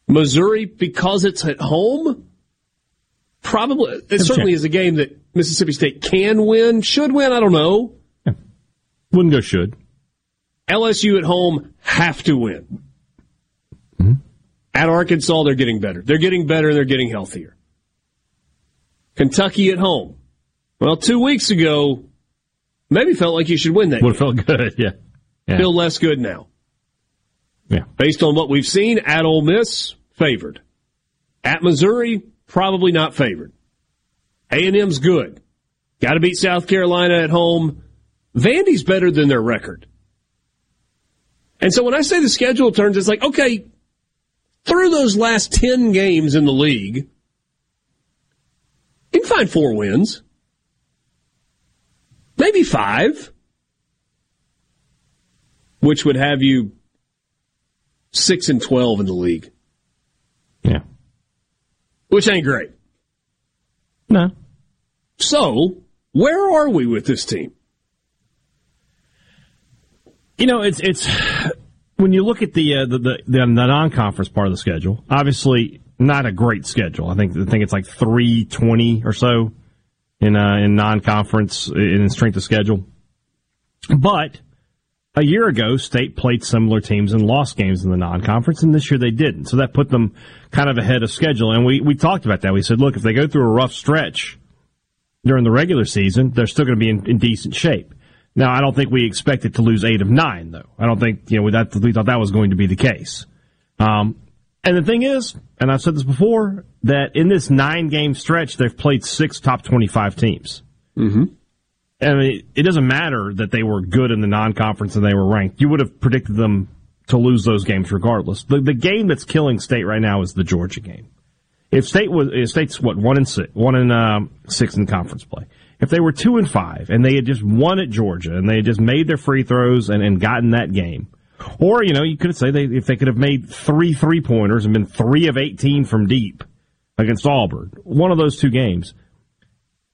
Missouri, because it's at home, probably, it certainly is a game that Mississippi State can win, should win, I don't know. Yeah. Wouldn't go should. LSU at home have to win. Mm-hmm. At Arkansas, they're getting better. They're getting better, and they're getting healthier. Kentucky at home. Well, two weeks ago, maybe felt like you should win that. Would have felt good, *laughs* yeah. yeah. Feel less good now. Yeah. Based on what we've seen, at Ole Miss, favored. At Missouri, probably not favored. A&M's good. Got to beat South Carolina at home. Vandy's better than their record. And so when I say the schedule turns, it's like, okay, through those last 10 games in the league, you can find four wins. Maybe five. Which would have you six and twelve in the league. Which ain't great. No. So, where are we with this team? You know, it's it's when you look at the uh, the, the, the non-conference part of the schedule. Obviously, not a great schedule. I think I think it's like three twenty or so in uh, in non-conference in strength of schedule. But a year ago, State played similar teams and lost games in the non-conference, and this year they didn't. So that put them kind of ahead of schedule. And we we talked about that. We said, look, if they go through a rough stretch during the regular season, they're still going to be in, in decent shape. Now, I don't think we expected to lose eight of nine, though. I don't think you know we, that, we thought that was going to be the case. Um, and the thing is, and I've said this before, that in this nine game stretch, they've played six top 25 teams. Mm-hmm. I mean, it doesn't matter that they were good in the non conference and they were ranked. You would have predicted them to lose those games regardless. The, the game that's killing State right now is the Georgia game. If State was, if State's what, one and six, one and um, six in conference play. If they were two and five and they had just won at Georgia and they had just made their free throws and, and gotten that game, or, you know, you could say they, if they could have made three three pointers and been three of 18 from deep against Auburn, one of those two games,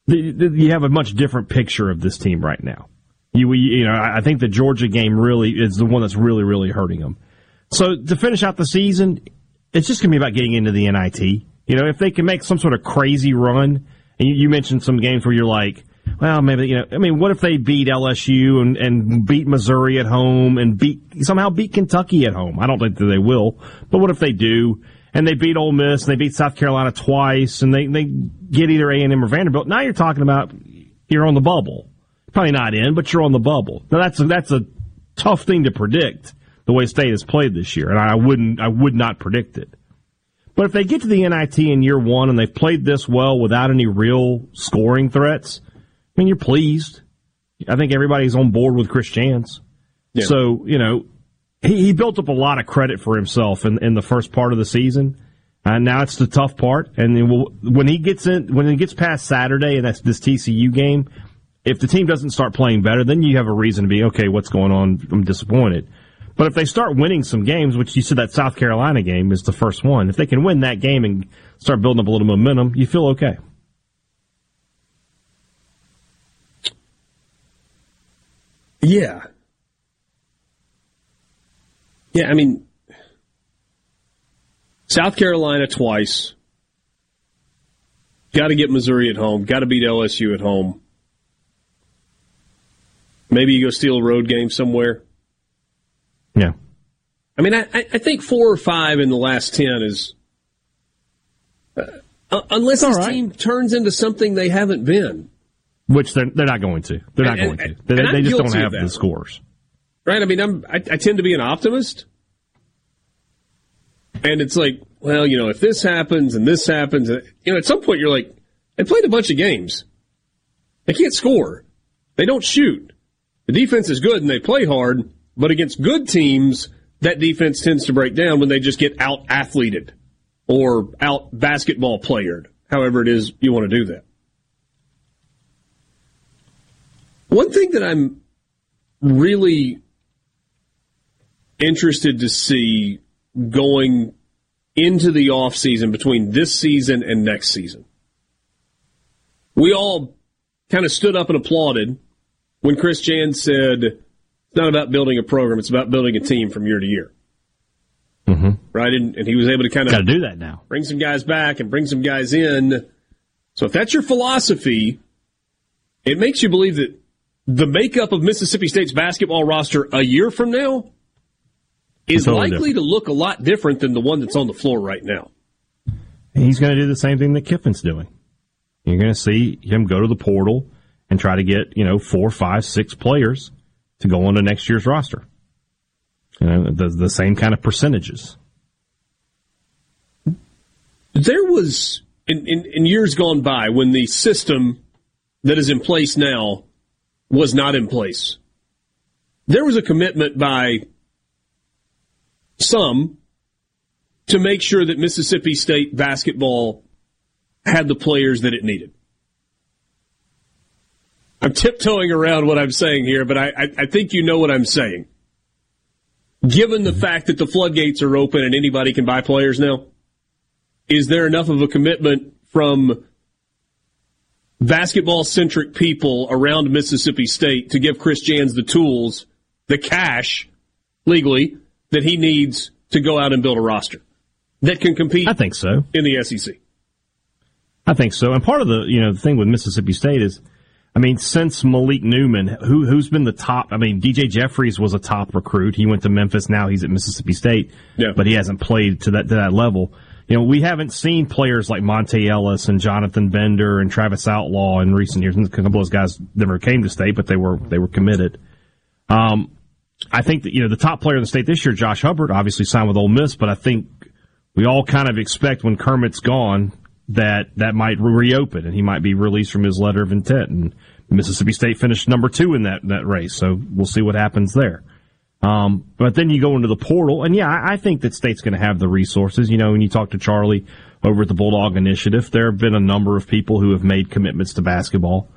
you have a much different picture of this team right now. You, you know, I think the Georgia game really is the one that's really, really hurting them. So to finish out the season, it's just going to be about getting into the NIT. You know, if they can make some sort of crazy run, and you, you mentioned some games where you're like, well, maybe you know. I mean, what if they beat LSU and, and beat Missouri at home and beat somehow beat Kentucky at home? I don't think that they will, but what if they do? And they beat Ole Miss and they beat South Carolina twice, and they they get either A and M or Vanderbilt. Now you're talking about you're on the bubble, probably not in, but you're on the bubble. Now that's a, that's a tough thing to predict the way State has played this year, and I wouldn't I would not predict it. But if they get to the NIT in year one and they've played this well without any real scoring threats, I mean, you're pleased. I think everybody's on board with Chris Jans. Yeah. So, you know, he, he, built up a lot of credit for himself in, in the first part of the season. And now it's the tough part. And we'll, when he gets in, when he gets past Saturday and that's this TCU game, if the team doesn't start playing better, then you have a reason to be, okay, what's going on? I'm disappointed. But if they start winning some games, which you said that South Carolina game is the first one, if they can win that game and start building up a little momentum, you feel okay. Yeah. Yeah, I mean, South Carolina twice. Got to get Missouri at home. Got to beat LSU at home. Maybe you go steal a road game somewhere. Yeah. I mean, I, I think four or five in the last ten is, uh, unless this right. team turns into something they haven't been. Which they're they're not going to. They're not and, going to. They, they just don't have the scores. Right. I mean, I'm I, I tend to be an optimist, and it's like, well, you know, if this happens and this happens, you know, at some point you're like, they played a bunch of games. They can't score. They don't shoot. The defense is good and they play hard, but against good teams, that defense tends to break down when they just get out athleted or out basketball playered, however it is you want to do that. One thing that I'm really interested to see going into the offseason between this season and next season. We all kind of stood up and applauded when Chris Jans said, it's not about building a program, it's about building a team from year to year. Mm-hmm. Right? And, and he was able to kind of Got to do that now. bring some guys back and bring some guys in. So if that's your philosophy, it makes you believe that the makeup of Mississippi State's basketball roster a year from now is Totally likely to look a lot different than the one that's on the floor right now. He's going to do the same thing that Kiffin's doing. You're going to see him go to the portal and try to get, you know, four, five, six players to go on to next year's roster. You know, the, the same kind of percentages. There was in, in, in years gone by when the system that is in place now was not in place. There was a commitment by some to make sure that Mississippi State basketball had the players that it needed. I'm tiptoeing around what I'm saying here, but I, I, I think you know what I'm saying. Given the fact that the floodgates are open and anybody can buy players now, is there enough of a commitment from basketball centric people around Mississippi State to give Chris Jans the tools, the cash, legally, that he needs to go out and build a roster that can compete I think so. in the SEC? I think so. And part of the, you know, the thing with Mississippi State is, I mean, since Malik Newman, who, who's been the top, I mean, DJ Jeffries was a top recruit. He went to Memphis. Now he's at Mississippi State, Yeah. but he hasn't played to that, to that level. You know, we haven't seen players like Monta Ellis and Jonathan Bender and Travis Outlaw in recent years. And a couple of those guys never came to state, but they were, they were committed. Um, I think that, you know, the top player in the state this year, Josh Hubbard, obviously signed with Ole Miss, but I think we all kind of expect when Kermit's gone that that might re- reopen and he might be released from his letter of intent. And Mississippi State finished number two in that, that race. So we'll see what happens there. Um, but then you go into the portal and yeah, I, I think that state's going to have the resources. You know, when you talk to Charlie over at the Bulldog Initiative, there have been a number of people who have made commitments to basketball.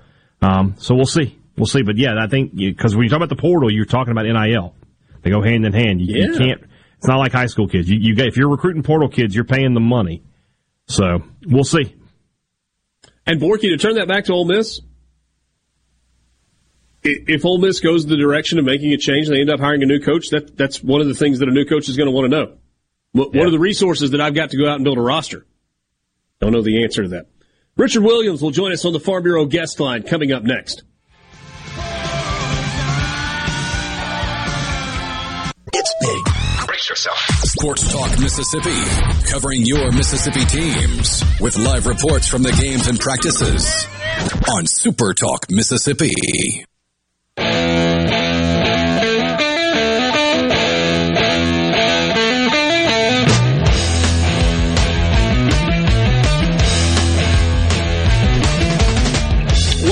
Um, so we'll see. We'll see. But yeah, I think because when you talk about the portal, you're talking about NIL. They go hand in hand. You, you can't. It's not like high school kids. You, you get if you're recruiting portal kids, you're paying the money. So we'll see. And Borky, to turn that back to Ole Miss, if Ole Miss goes the direction of making a change and they end up hiring a new coach, that that's one of the things that a new coach is going to want to know. What, what are the resources that I've got to go out and build a roster? Don't know the answer to that. Richard Williams will join us on the Farm Bureau guest line coming up next. It's big. Brace yourself. Sports Talk Mississippi, covering your Mississippi teams with live reports from the games and practices on Super Talk Mississippi.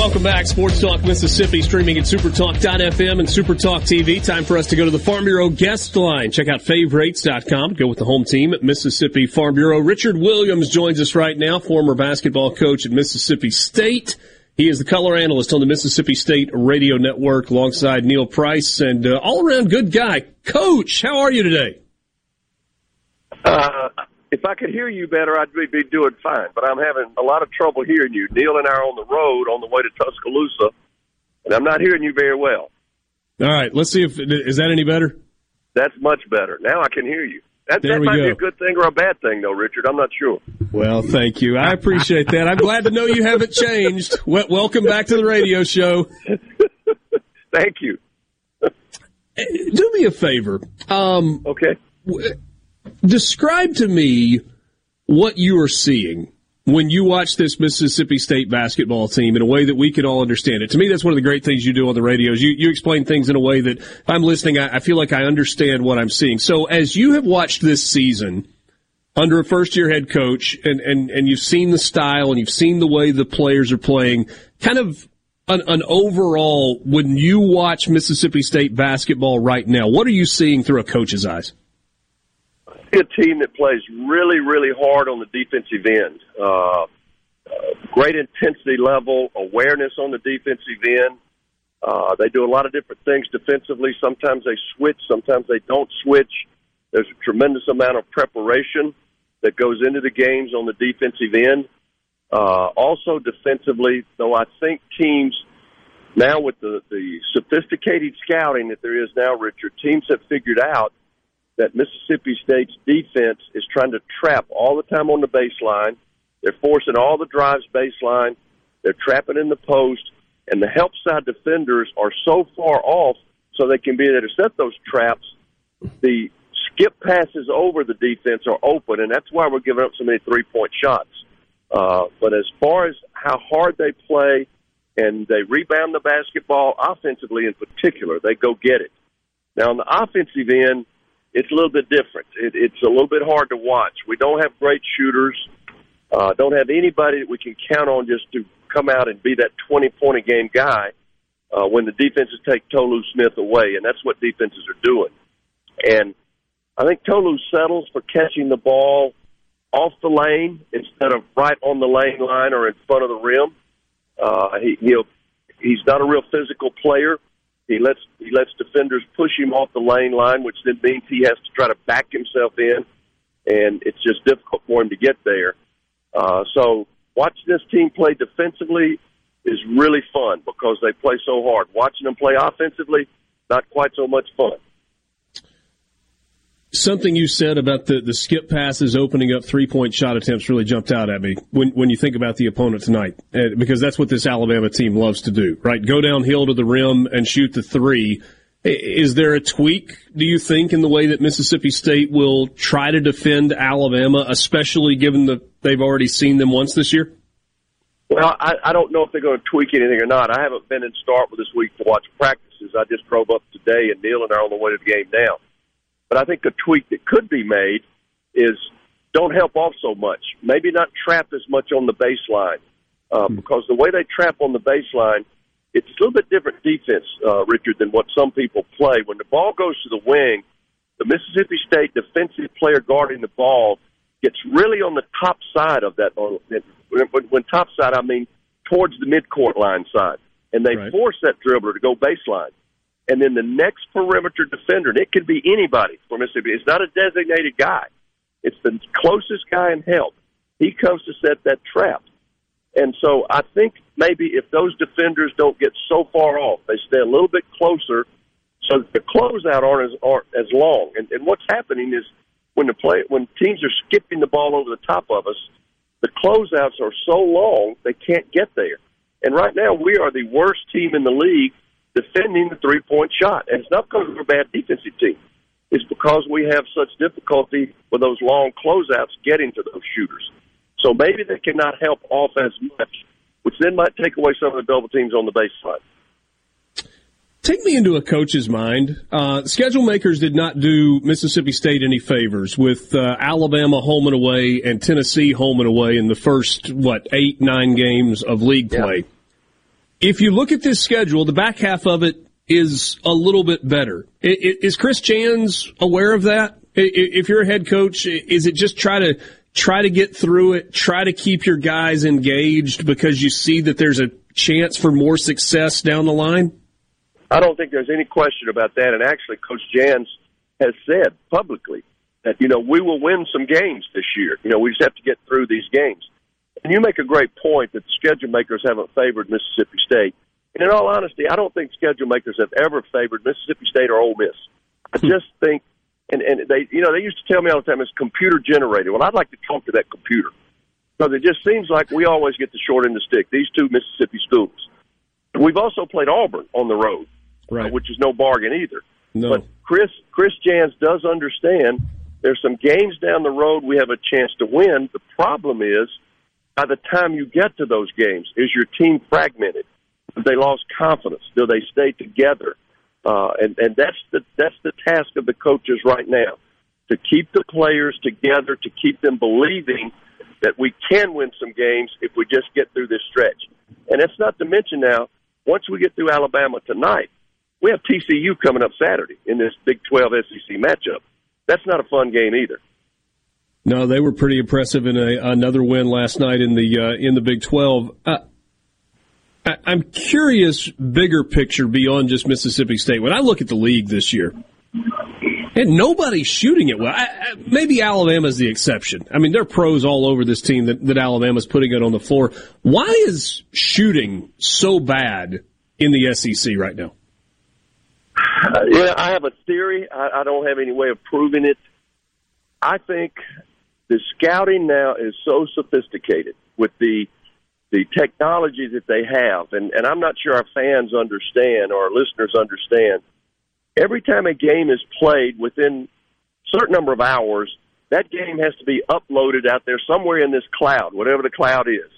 Welcome back, Sports Talk Mississippi, streaming at supertalk.fm and Supertalk TV. Time for us to go to the Farm Bureau guest line. Check out favorites.com. Go with the home team at Mississippi Farm Bureau. Richard Williams joins us right now, former basketball coach at Mississippi State. He is the color analyst on the Mississippi State Radio Network alongside Neil Price and uh, all around good guy. Coach, how are you today? Uh, if I could hear you better, I'd be, doing fine. But I'm having a lot of trouble hearing you. Neil and I are on the road on the way to Tuscaloosa, and I'm not hearing you very well. All right, let's see if is that any better. That's much better. Now I can hear you. That, There that might be a good thing or a bad thing, though, Richard. I'm not sure. Well, thank you. I appreciate that. I'm glad to know you haven't changed. Welcome back to the radio show. *laughs* Thank you. Do me a favor. Um, okay. Describe to me what you are seeing when you watch this Mississippi State basketball team in a way that we can all understand it. To me, that's one of the great things you do on the radio. Is you, you explain things in a way that if I'm listening, I, I feel like I understand what I'm seeing. So as you have watched this season under a first year head coach and, and, and you've seen the style and you've seen the way the players are playing, kind of an, an overall, when you watch Mississippi State basketball right now, what are you seeing through a coach's eyes? A team that plays really, really hard on the defensive end. Uh, great intensity level, awareness on the defensive end. Uh, they do a lot of different things defensively. Sometimes they switch, sometimes they don't switch. There's a tremendous amount of preparation that goes into the games on the defensive end. Uh, also defensively, though I think teams now with the, the sophisticated scouting that there is now, Richard, teams have figured out that Mississippi State's defense is trying to trap all the time on the baseline. They're forcing all the drives baseline. They're trapping in the post, and the help side defenders are so far off so they can be able to set those traps. The skip passes over the defense are open, and that's why we're giving up so many three point shots. Uh, but as far as how hard they play and they rebound the basketball offensively in particular, they go get it. Now, on the offensive end, it's a little bit different. It, it's a little bit hard to watch. We don't have great shooters. Uh, don't have anybody that we can count on just to come out and be that 20 point a game guy uh, when the defenses take Tolu Smith away, and that's what defenses are doing. And I think Tolu settles for catching the ball off the lane instead of right on the lane line or in front of the rim. Uh, he, he'll, he's not a real physical player. He lets he lets defenders push him off the lane line, which then means he has to try to back himself in, and it's just difficult for him to get there. Uh, so watching this team play defensively is really fun because they play so hard. Watching them play offensively, not quite so much fun. Something you said about the, the skip passes opening up three point shot attempts really jumped out at me when, when you think about the opponent tonight, uh, because that's what this Alabama team loves to do, right? Go downhill to the rim and shoot the three. Is there a tweak, do you think, in the way that Mississippi State will try to defend Alabama, especially given that they've already seen them once this year? Well, I, I don't know if they're going to tweak anything or not. I haven't been in Starkville this week to watch practices. I just drove up today, and Neil and I are on the way to the game now. But I think a tweak that could be made is don't help off so much. Maybe not trap as much on the baseline uh, because the way they trap on the baseline, it's a little bit different defense, uh, Richard, than what some people play. When the ball goes to the wing, the Mississippi State defensive player guarding the ball gets really on the top side of that. When, when top side, I mean towards the midcourt line side, and they right. force that dribbler to go baseline and then the next perimeter defender, and it could be anybody for Mississippi. It's not a designated guy. It's the closest guy in help. He comes to set that trap. And so I think maybe if those defenders don't get so far off, they stay a little bit closer so that the closeout aren't as, aren't as long. And, and what's happening is when the play when teams are skipping the ball over the top of us, the closeouts are so long they can't get there. And right now we are the worst team in the league defending the three point shot. And it's not because we're a bad defensive team. It's because we have such difficulty with those long closeouts getting to those shooters. So maybe they cannot help off as much, which then might take away some of the double teams on the baseline. Take me into a coach's mind. Uh, schedule makers did not do Mississippi State any favors with uh, Alabama home and away and Tennessee home and away in the first, what, eight, nine games of league play. Yeah if you look at this schedule, the back half of it is a little bit better. Is Chris Jans aware of that? If you're a head coach, is it just try to try to get through it, try to keep your guys engaged because you see that there's a chance for more success down the line? I don't think there's any question about that. And actually, Coach Jans has said publicly that, you know, we will win some games this year. You know, we just have to get through these games. And you make a great point that schedule makers haven't favored Mississippi State. And in all honesty, I don't think schedule makers have ever favored Mississippi State or Ole Miss. I hmm. just think, and and they, you know, they used to tell me all the time it's computer generated. Well, I'd like to talk to that computer because it just seems like we always get the short end of the stick. These two Mississippi schools. We've also played Auburn on the road, right. which is no bargain either. No. But Chris Chris Jans does understand there's some games down the road we have a chance to win. The problem is by the time you get to those games, is your team fragmented? Have they lost confidence? Do they stay together? Uh, and and that's the that's the task of the coaches right now to keep the players together, to keep them believing that we can win some games if we just get through this stretch. And that's not to mention now, once we get through Alabama tonight, we have TCU coming up Saturday in this Big 12 SEC matchup. That's not a fun game either. No, they were pretty impressive in a, another win last night in the uh, in the Big Twelve. Uh, I, I'm curious, bigger picture beyond just Mississippi State. When I look at the league this year, and nobody's shooting it well. I, I, maybe Alabama's the exception. I mean, there are pros all over this team that, that Alabama's putting it on the floor. Why is shooting so bad in the SEC right now? Uh, yeah, I have a theory. I, I don't have any way of proving it. I think the scouting now is so sophisticated with the the technology that they have, and, and I'm not sure our fans understand or our listeners understand. Every time a game is played within a certain number of hours, that game has to be uploaded out there somewhere in this cloud, whatever the cloud is.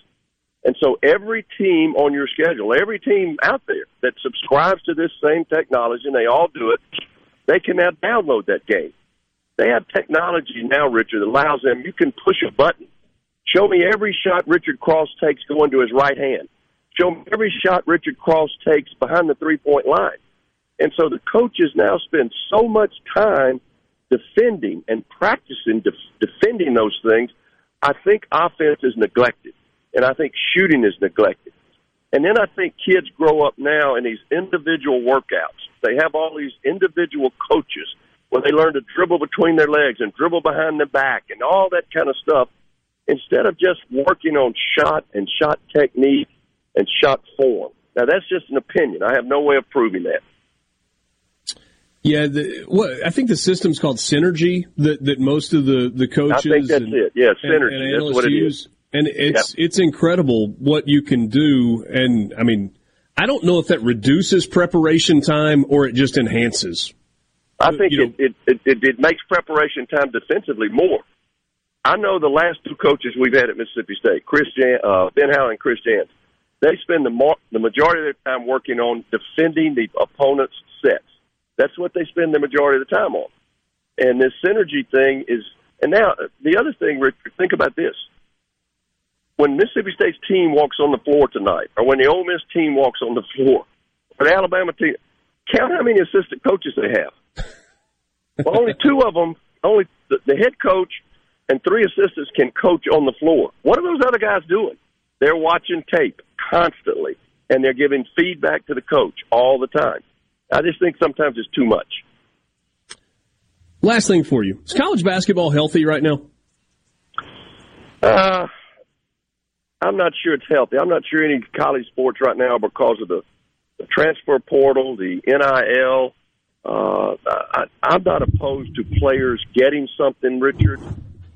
And so every team on your schedule, every team out there that subscribes to this same technology, and they all do it, they can now download that game. They have technology now, Richard, that allows them, you can push a button. Show me every shot Richard Cross takes going to his right hand. Show me every shot Richard Cross takes behind the three point line. And so the coaches now spend so much time defending and practicing def- defending those things. I think offense is neglected and I think shooting is neglected. And then I think kids grow up now in these individual workouts. They have all these individual coaches where they learn to dribble between their legs and dribble behind their back and all that kind of stuff instead of just working on shot and shot technique and shot form. Now that's just an opinion. I have no way of proving that. Yeah, the, what I think the system's called synergy that, that most of the, the coaches. I think that's and, it. Yeah, synergy. And, and that's what it use. is. And it's yep. it's incredible what you can do. And I mean, I don't know if that reduces preparation time or it just enhances. I think you know, it, it, it it makes preparation time defensively more. I know the last two coaches we've had at Mississippi State, Chris Jan, uh, Ben Howland and Chris Jans, they spend the more, the majority of their time working on defending the opponent's sets. That's what they spend the majority of the time on. And this synergy thing is, and now the other thing, Richard, think about this when Mississippi State's team walks on the floor tonight, or when the Ole Miss team walks on the floor, or the Alabama team, count how many assistant coaches they have. Well, only two of them, only the, the head coach and three assistants can coach on the floor. What are those other guys doing? They're watching tape constantly, and they're giving feedback to the coach all the time. I just think sometimes it's too much. Last thing for you: Is college basketball healthy right now? Uh, I'm not sure it's healthy. I'm not sure any college sports right now because of the, the transfer portal, the NIL. Uh, I, I'm not opposed to players getting something, Richard,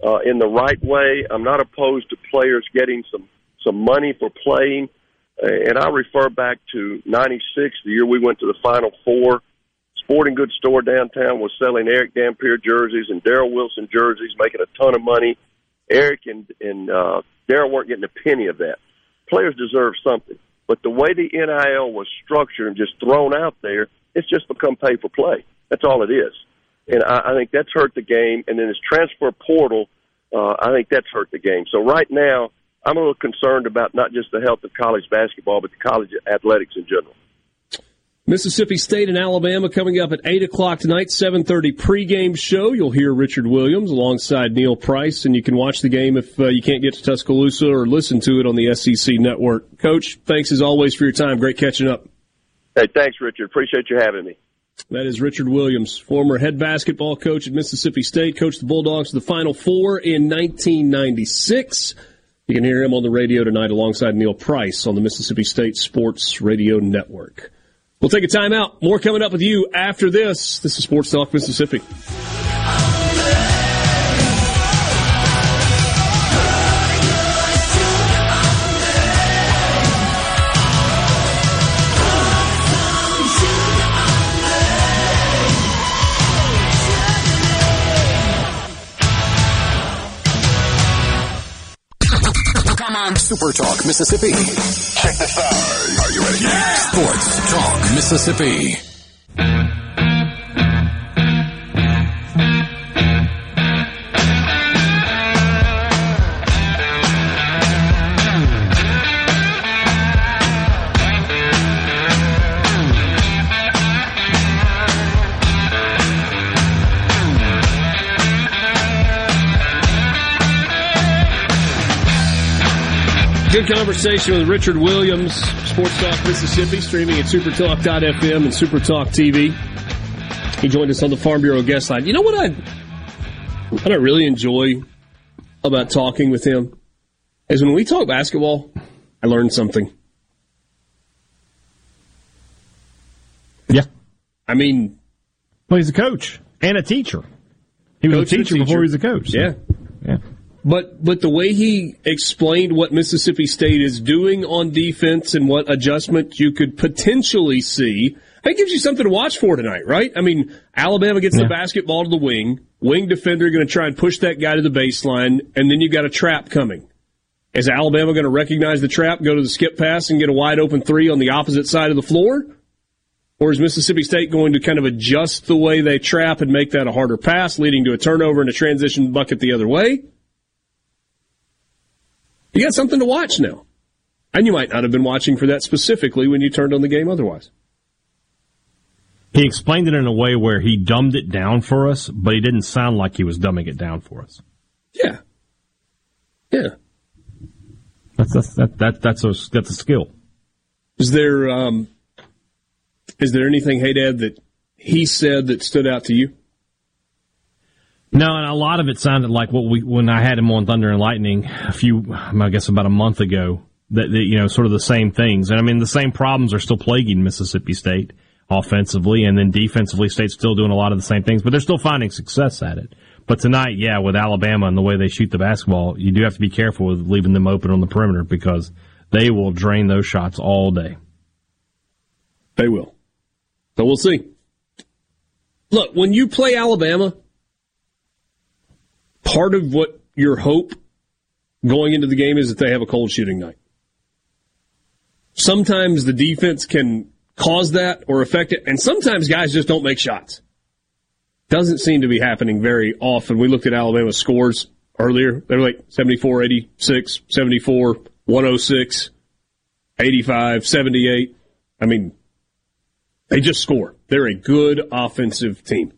uh, in the right way. I'm not opposed to players getting some some money for playing. And I refer back to '96, the year we went to the Final Four. Sporting Goods store downtown was selling Erick Dampier jerseys and Darryl Wilson jerseys, making a ton of money. Erick and and uh, Darryl weren't getting a penny of that. Players deserve something, but the way the NIL was structured and just thrown out there, it's just become pay for play. That's all it is, and I, I think that's hurt the game. And then this transfer portal, uh, I think that's hurt the game. So right now, I'm a little concerned about not just the health of college basketball, but the college athletics in general. Mississippi State and Alabama coming up at 8 o'clock tonight, 7.30 pregame show. You'll hear Richard Williams alongside Neil Price, and you can watch the game if uh, you can't get to Tuscaloosa or listen to it on the SEC network. Coach, thanks as always for your time. Great catching up. Hey, thanks, Richard. Appreciate you having me. That is Richard Williams, former head basketball coach at Mississippi State, coached the Bulldogs to the Final Four in 1996. You can hear him on the radio tonight alongside Neil Price on the Mississippi State Sports Radio Network. We'll take a timeout. More coming up with you after this. This is Sports Talk Mississippi. Super Talk Mississippi. Check this out. Are you ready? Yeah. Sports Talk Mississippi. Good conversation with Richard Williams, Sports Talk Mississippi, streaming at supertalk.fm and Supertalk TV. He joined us on the Farm Bureau guest line. You know what I what I really enjoy about talking with him is when we talk basketball, I learn something. Yeah. I mean, well, he's a coach and a teacher. He was a teacher, before he was a coach. so- Yeah. Yeah. But but the way he explained what Mississippi State is doing on defense and what adjustment you could potentially see, that gives you something to watch for tonight, right? I mean, Alabama gets the basketball to the wing, wing defender going to try and push that guy to the baseline, and then you've got a trap coming. Is Alabama going to recognize the trap, go to the skip pass, and get a wide open three on the opposite side of the floor? Or is Mississippi State going to kind of adjust the way they trap and make that a harder pass, leading to a turnover and a transition bucket the other way? You got something to watch now. And you might not have been watching for that specifically when you turned on the game otherwise. He explained it in a way where he dumbed it down for us, but he didn't sound like he was dumbing it down for us. Yeah. Yeah. That's that's that, that that's a that's a skill. Is there um is there anything, hey Dad, that he said that stood out to you? No, and a lot of it sounded like what we when I had him on Thunder and Lightning a few, I guess about a month ago. That, that you know, sort of the same things, and I mean the same problems are still plaguing Mississippi State offensively, and then defensively, State's still doing a lot of the same things, but they're still finding success at it. But tonight, yeah, with Alabama and the way they shoot the basketball, you do have to be careful with leaving them open on the perimeter because they will drain those shots all day. They will. So we'll see. Look, when you play Alabama, part of what your hope going into the game is that they have a cold shooting night. Sometimes the defense can cause that or affect it, and sometimes guys just don't make shots. Doesn't seem to be happening very often. We looked at Alabama's scores earlier. They were like 74, 86, 74, 106, 85, 78. I mean, they just score. They're a good offensive team.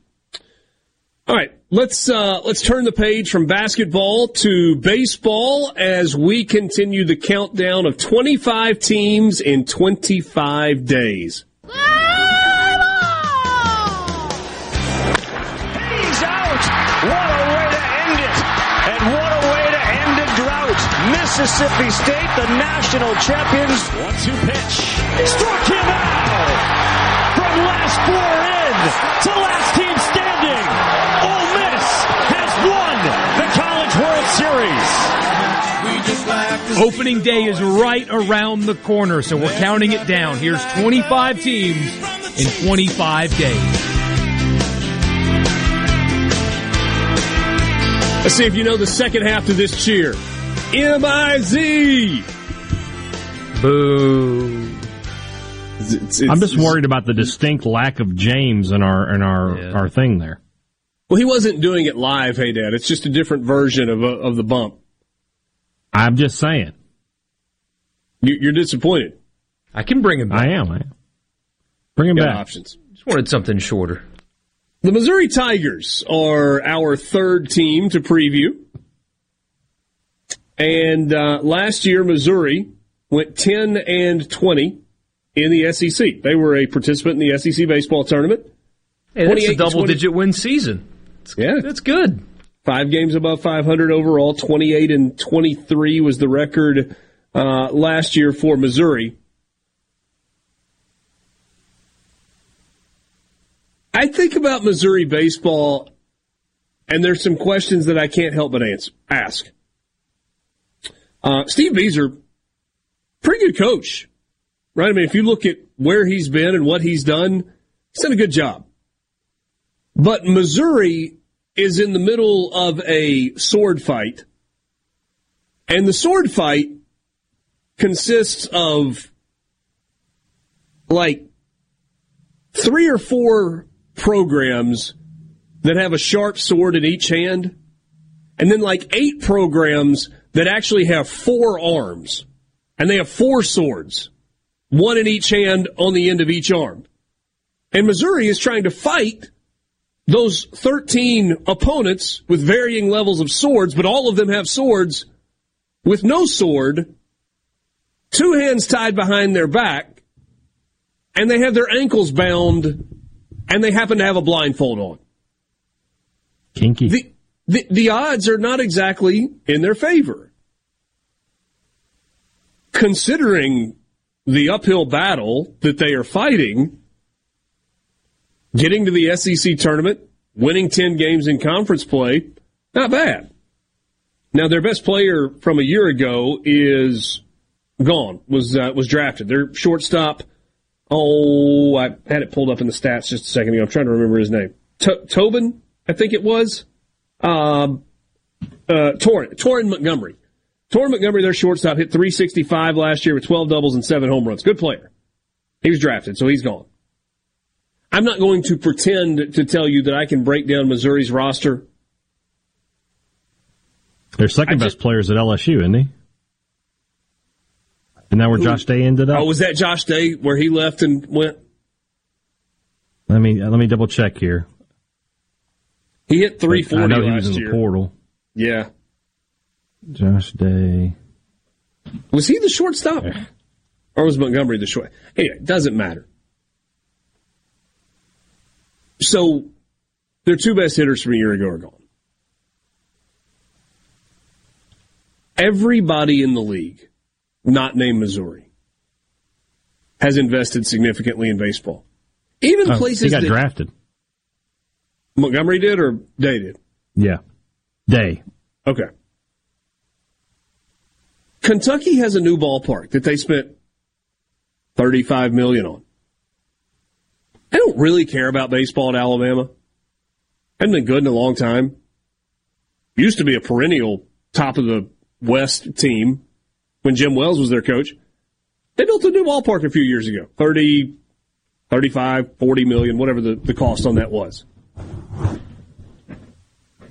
All right, let's uh, let's turn the page from basketball to baseball as we continue the countdown of 25 teams in 25 days. He's out. What a way to end it. And what a way to end a drought. Mississippi State, the national champions. One two pitch. Struck him out. From last four in to last team standing. Ole Miss has won the College World Series. Opening day is right around the corner, so we're counting it down. Here's 25 teams in 25 days. Let's see if you know the second half to this cheer. M-I-Z. Boo. I'm just worried about the distinct lack of James in our in our our thing there. Well, he wasn't doing it live, hey Dad. It's just a different version of, a, of the bump. I'm just saying. You, you're disappointed. I can bring him back. I am. I am. Bring him Got back. options. Just wanted something shorter. The Missouri Tigers are our third team to preview. And uh, last year, Missouri went 10 and 20 in the SEC. They were a participant in the SEC baseball tournament. Hey, that's 28 a double 20 digit win season. Yeah. That's good. Five games above 500 overall. 28 and 23 was the record uh, last year for Missouri. I think about Missouri baseball, and there's some questions that I can't help but answer, ask. Uh, Steve Bieser, pretty good coach, right? I mean, if you look at where he's been and what he's done, he's done a good job. But Missouri is in the middle of a sword fight. And the sword fight consists of like three or four programs that have a sharp sword in each hand, and then like eight programs that actually have four arms, and they have four swords, one in each hand on the end of each arm. And Missouri is trying to fight those 13 opponents with varying levels of swords, but all of them have swords with no sword two hands tied behind their back, and they have their ankles bound, and they happen to have a blindfold on. Kinky. The, the, the odds are not exactly in their favor. Considering the uphill battle that they are fighting, getting to the SEC tournament, winning 10 games in conference play, not bad. Now, their best player from a year ago is gone, was, uh, was drafted. Their shortstop, oh, I had it pulled up in the stats just a second ago. I'm trying to remember his name. To- Tobin, I think it was. Um, uh, Torin, Torin Montgomery. Torin Montgomery, their shortstop, hit 365 last year with 12 doubles and 7 home runs. Good player. He was drafted, so he's gone. I'm not going to pretend to tell you that I can break down Missouri's roster. Their second best players at LSU, isn't he? Isn't that where Josh Day ended up? Oh, was that Josh Day where he left and went? Let me let me double check here. He hit 340 I know he last was in year. the portal. Yeah. Josh Day. Was he the shortstop? Or was Montgomery the short? Anyway, it doesn't matter. So, their two best hitters from a year ago are gone. Everybody in the league, not named Missouri, has invested significantly in baseball. Even Oh, places he got that drafted. Montgomery did or Day did. Yeah. Day. Okay. Kentucky has a new ballpark that they spent 35 million on. I don't really care about baseball at Alabama. Hadn't been good in a long time. Used to be a perennial top of the West team when Jim Wells was their coach. They built a new ballpark a few years ago. 30, 35, 40 million, whatever the, the cost on that was.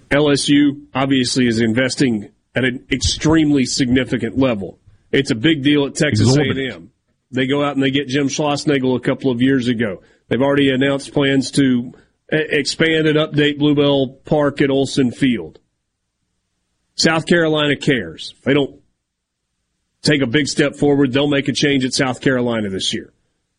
LSU obviously is investing at an extremely significant level. It's a big deal at Texas Exorbitant. A&M. They go out and they get Jim Schlossnagle a couple of years ago. They've already announced plans to uh, expand and update Blue Bell Park at Olsen Field. South Carolina cares. They don't take a big step forward, they'll make a change at South Carolina this year.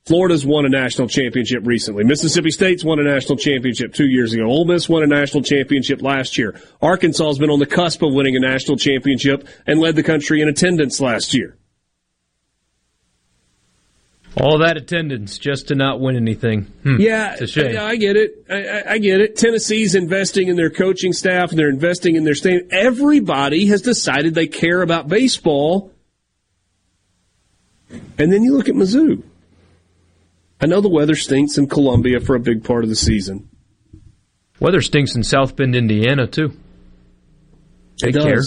Florida's won a national championship recently. Mississippi State's won a national championship two years ago. Ole Miss won a national championship last year. Arkansas has been on the cusp of winning a national championship and led the country in attendance last year. All that attendance just to not win anything. Hmm. Yeah, It's a shame. I, I get it. I, I- I get it. Tennessee's investing in their coaching staff and they're investing in their stadium. Everybody has decided they care about baseball. And then you look at Mizzou. I know the weather stinks in Columbia for a big part of the season. Weather stinks in South Bend, Indiana, too. They care.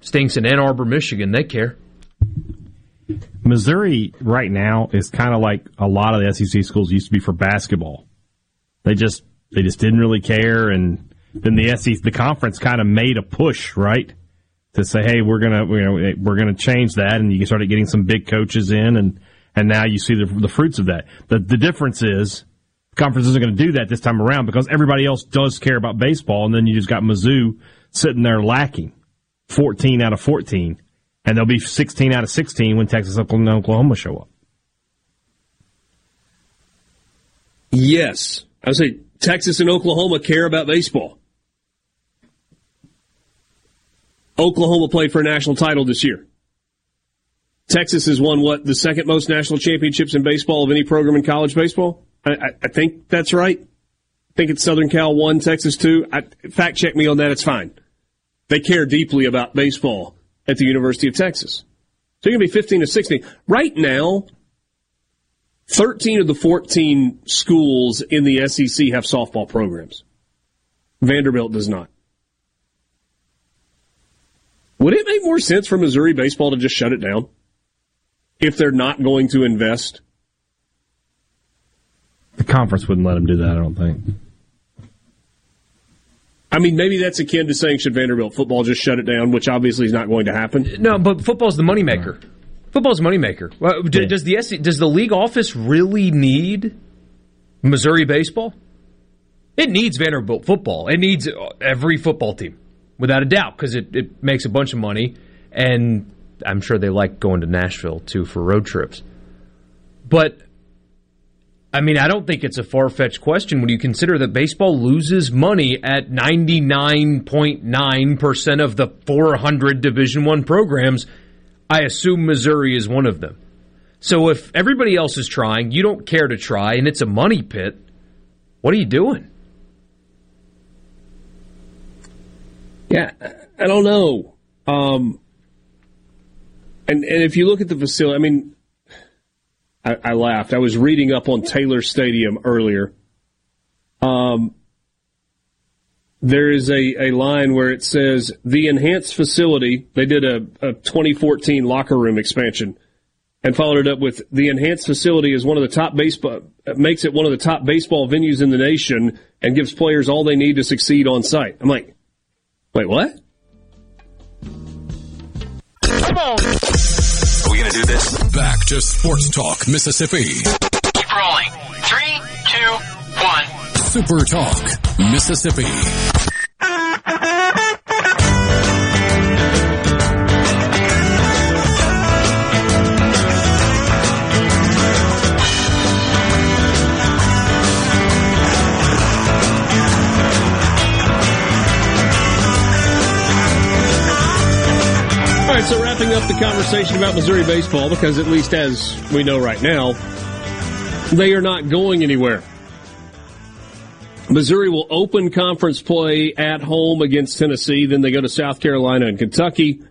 Stinks in Ann Arbor, Michigan. They care. Missouri right now is kind of like a lot of the SEC schools used to be for basketball. They just they just didn't really care, and then the SEC the conference kind of made a push right to say, hey, we're gonna you know we're gonna change that, and you started getting some big coaches in, and and now you see the the fruits of that. The the difference is conference isn't going to do that this time around because everybody else does care about baseball, and then you just got Mizzou sitting there lacking, fourteen out of fourteen and they'll be 16 out of 16 when Texas and Oklahoma show up. Yes. I would say Texas and Oklahoma care about baseball. Oklahoma played for a national title this year. Texas has won what the second most national championships in baseball of any program in college baseball. I, I, I think that's right. I think it's Southern Cal one, Texas two. I, fact check me on that. It's fine. They care deeply about baseball at the University of Texas. So you're going to be 15 to 16. Right now, 13 of the 14 schools in the SEC have softball programs. Vanderbilt does not. Would it make more sense for Missouri baseball to just shut it down if they're not going to invest? The conference wouldn't let them do that, I don't think. I mean, maybe that's akin to saying should Vanderbilt football just shut it down, which obviously is not going to happen. No, but football's the moneymaker. Football's the moneymaker. Well, Yeah. Does the SC, does the league office really need Missouri baseball? It needs Vanderbilt football. It needs every football team, without a doubt, because it, it makes a bunch of money and I'm sure they like going to Nashville too for road trips. But I mean, I don't think it's a far fetched question when you consider that baseball loses money at 99.9% of the 400 Division One programs. I assume Missouri is one of them. So if everybody else is trying, you don't care to try, and it's a money pit, what are you doing? Yeah, I don't know. Um, and and if you look at the facility, I mean, I, I laughed. I was reading up on Taylor Stadium earlier. Um, there is a, a line where it says the enhanced facility. They did a, a 2014 locker room expansion and followed it up with the enhanced facility is one of the top baseball makes it one of the top baseball venues in the nation and gives players all they need to succeed on site. I'm like, wait, what? Come on. Are we to do this? Back to Sports Talk, Mississippi. Keep rolling. Three, two, one. Super Talk, Mississippi. Right, so wrapping up the conversation about Missouri baseball, because at least as we know right now, they are not going anywhere. Missouri will open conference play at home against Tennessee. Then they go to South Carolina and Kentucky.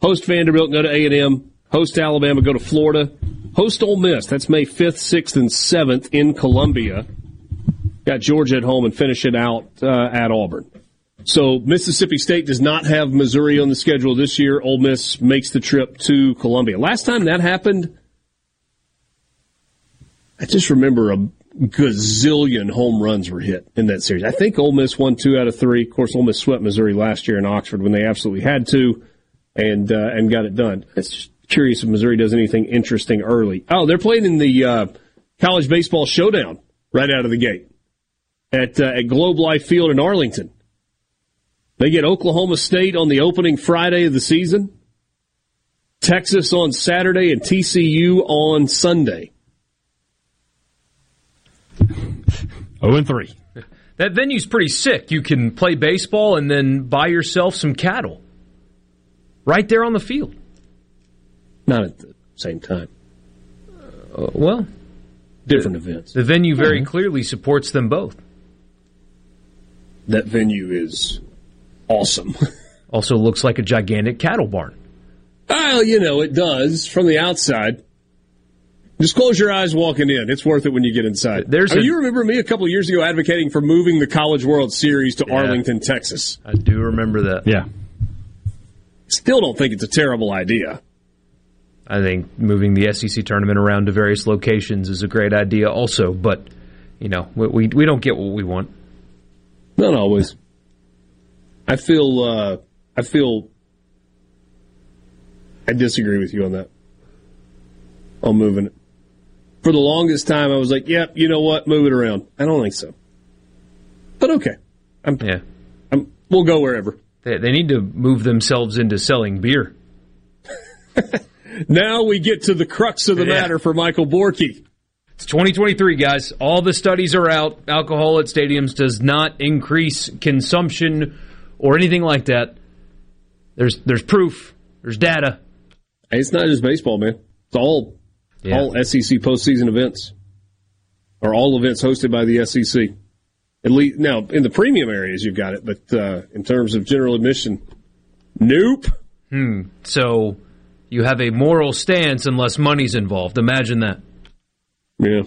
Host Vanderbilt, go to A&M. Host Alabama, go to Florida. Host Ole Miss. That's May 5th, 6th, and 7th in Columbia. Got Georgia at home and finish it out uh, at Auburn. So Mississippi State does not have Missouri on the schedule this year. Ole Miss makes the trip to Columbia. Last time that happened, I just remember a gazillion home runs were hit in that series. I think Ole Miss won two out of three. Of course, Ole Miss swept Missouri last year in Oxford when they absolutely had to, and uh, and got it done. It's just curious if Missouri does anything interesting early. Oh, they're playing in the uh, college baseball showdown right out of the gate at uh, at Globe Life Field in Arlington. They get Oklahoma State on the opening Friday of the season, Texas on Saturday, and TCU on Sunday. 0 and 3. That venue's pretty sick. You can play baseball and then buy yourself some cattle right there on the field. Not at the same time. Uh, well, different events. The venue very clearly supports them both. That venue is awesome. *laughs* also looks like a gigantic cattle barn. Well, you know, it does from the outside. Just close your eyes walking in. It's worth it when you get inside. There's I mean, a- you remember me a couple years ago advocating for moving the College World Series to Arlington, Texas. I do remember that. Yeah. Still don't think it's a terrible idea. I think moving the SEC tournament around to various locations is a great idea also, but you know, we we, we don't get what we want. Not always. I feel. Uh, I feel. I disagree with you on that. On moving it. For the longest time, I was like, "Yep, you know what? Move it around." I don't think so. But okay, I'm, Yeah. I'm, we'll go wherever. They, they need to move themselves into selling beer. *laughs* Now we get to the crux of the Yeah. matter for Michael Borky. It's 2023, guys. All the studies are out. Alcohol at stadiums does not increase consumption or anything like that. There's there's proof. There's data. Hey, it's not just baseball, man. It's all Yeah. all SEC postseason events, or all events hosted by the SEC. At least now in the premium areas, you've got it, but uh, in terms of general admission, nope. Hmm. So you have a moral stance unless money's involved. Imagine that. Yeah.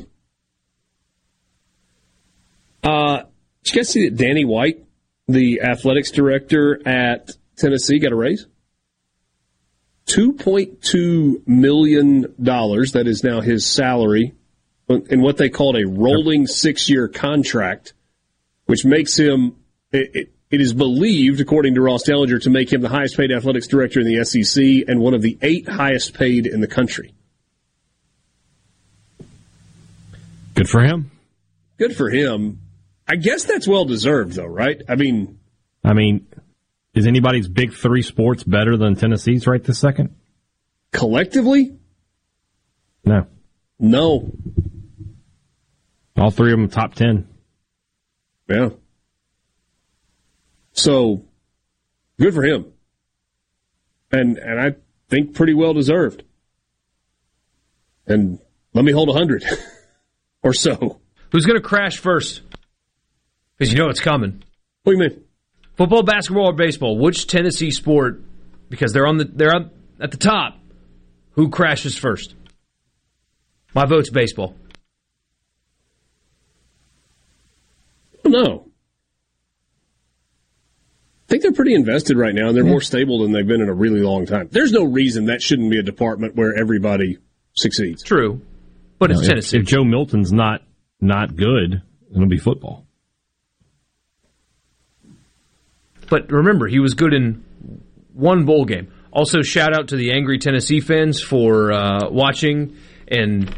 Uh, did you guys see that Danny White, the athletics director at Tennessee, got a raise? $2.2 million. That is now his salary in what they called a rolling six year contract, which makes him, it, it, is believed, according to Ross Dellenger, to make him the highest paid athletics director in the SEC and one of the eight highest paid in the country. Good for him. Good for him. I guess that's well deserved, though, right? I mean, I mean, is anybody's big three sports better than Tennessee's right this second? collectively, No. no. All three of them top 10. Yeah. So good for him. And and I think pretty well deserved. And let me hold a hundred *laughs* or so. Who's going to crash first? Because you know it's coming. What do you mean? Football, basketball, or baseball? Which Tennessee sport? Because they're on the they're on, at the top. Who crashes first? My vote's baseball. No. I think they're pretty invested right now, and they're mm-hmm. more stable than they've been in a really long time. There's no reason that shouldn't be a department where everybody succeeds. True, but it's If- Tennessee. If, Joe Milton's not not good, it'll be football. But remember, he was good in one bowl game. Also, shout out to the angry Tennessee fans for uh, watching and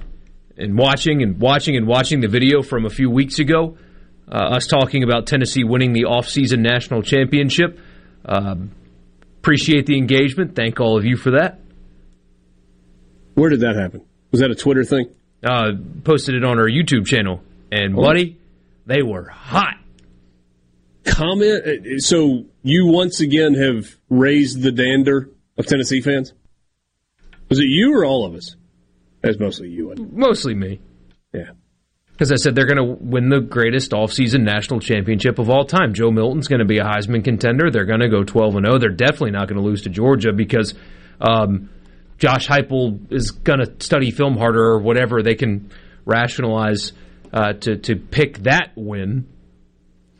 and watching and watching and watching the video from a few weeks ago. Uh, us talking about Tennessee winning the offseason national championship. Um, appreciate the engagement. Thank all of you for that. Where did that happen? Was that a Twitter thing? Uh, posted it on our YouTube channel, and buddy, they were hot. Comment. uh, So you once again have raised the dander of Tennessee fans. Was it you or all of us? That's mostly you. wasn't? Mostly me. Yeah. Because I said they're going to win the greatest offseason national championship of all time. Joe Milton's going to be a Heisman contender. They're going to go 12 and 0. They're definitely not going to lose to Georgia because um, Josh Heupel is going to study film harder or whatever. They can rationalize uh, to to pick that win.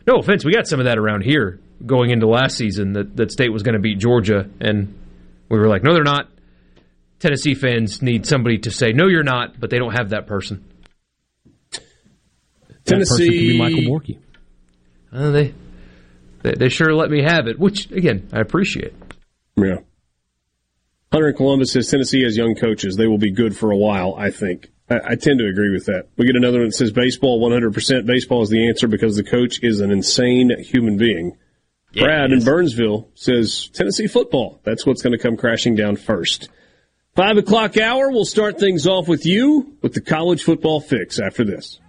No offense, we got some of that around here going into last season that that State was going to beat Georgia, and we were like, no, they're not. Tennessee fans need somebody to say, no, you're not, but they don't have that person. That person could Tennessee. be Michael Borky. Uh, they, they they sure let me have it, which again I appreciate. Yeah. Hunter in Columbus says Tennessee has young coaches. They will be good for a while, I think. I, I tend to agree with that. We get another one that says baseball 100%. Baseball is the answer because the coach is an insane human being. Brad in Burnsville says Tennessee football. That's what's going to come crashing down first. Five o'clock hour. We'll start things off with you with the college football fix after this.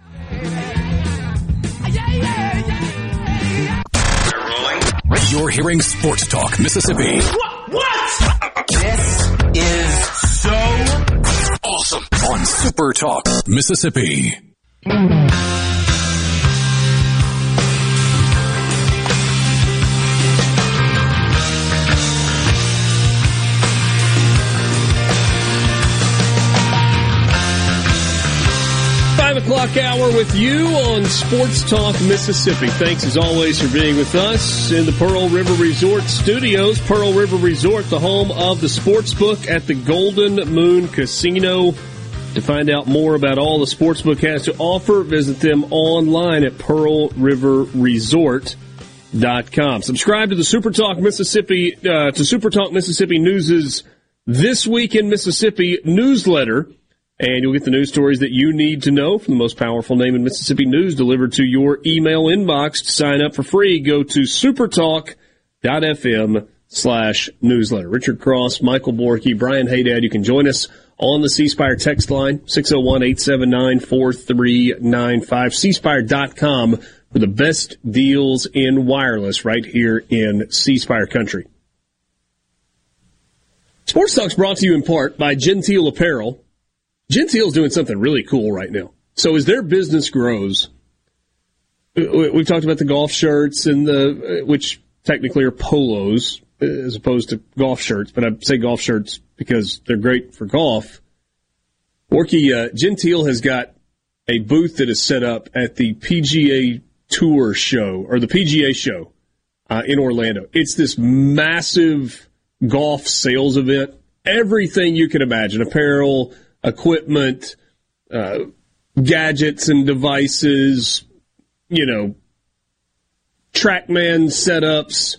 You're hearing Sports Talk Mississippi. What? This is so Awesome. On Super Talk Mississippi. O'clock hour with you on Sports Talk Mississippi. Thanks as always for being with us in the Pearl River Resort studios. Pearl River Resort, the home of the sports book at the Golden Moon Casino. To find out more about all the sportsbook has to offer, visit them online at pearlriverresort.com. Subscribe to the Super Talk Mississippi, uh, to Super Talk Mississippi News's This Week in Mississippi newsletter. And you'll get the news stories that you need to know from the most powerful name in Mississippi news delivered to your email inbox. To sign up for free, go to supertalk.fm slash newsletter. Richard Cross, Michael Borky, Brian Haydad. You can join us on the C Spire text line, 601-879-4395. cspire.com for the best deals in wireless right here in C Spire country. Sports Talk's brought to you in part by Genteel Apparel. Genteel's doing something really cool right now. So as their business grows, we- we've talked about the golf shirts and the, which technically are polos as opposed to golf shirts, but I say golf shirts because they're great for golf. Orky, uh, Genteel has got a booth that is set up at the PGA Tour show or the PGA show uh, in Orlando. It's this massive golf sales event. Everything you can imagine apparel, equipment, uh, gadgets and devices, you know, TrackMan setups.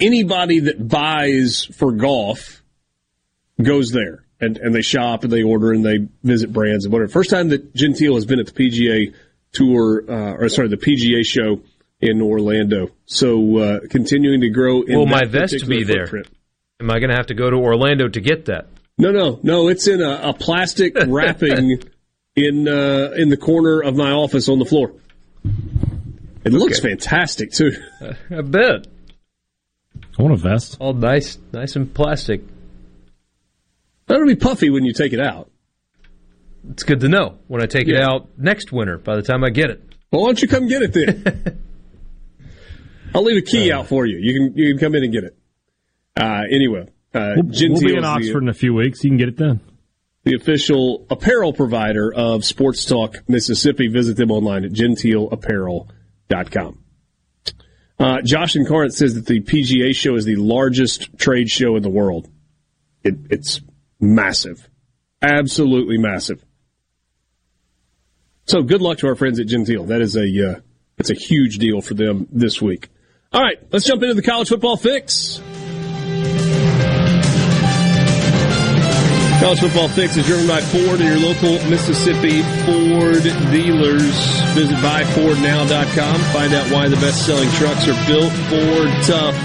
Anybody that buys for golf goes there and, and they shop and they order and they visit brands and whatever. First time that Genteel has been at the PGA tour, uh, or sorry, the PGA show in Orlando. So, uh, continuing to grow in Will my vest be there? footprint. Am I going to have to go to Orlando to get that? No, no, no. It's in a, a plastic *laughs* wrapping in uh, in the corner of my office on the floor. It looks fantastic too. *laughs* I bet. I want a vest. All nice, nice and plastic. That'll be puffy when you take it out. It's good to know when I take it out next winter. By the time I get it, Well, why don't you come get it then? *laughs* I'll leave a key out for you. You can you can come in and get it. Uh, anyway, uh, We'll, we'll be in is the- Oxford in a few weeks. You can get it then. the official apparel provider of Sports Talk Mississippi. Visit them online at genteelapparel.com. Uh, Josh and Corinth says that the PGA show is the largest trade show in the world. It, it's massive. Absolutely massive. So good luck to our friends at Genteel. That is a, uh, it's a huge deal for them this week. All right, let's jump into the college football fix. College Football Fix is driven by Ford and your local Mississippi Ford dealers. Visit buyfordnow.com. Find out why the best-selling trucks are built Ford tough.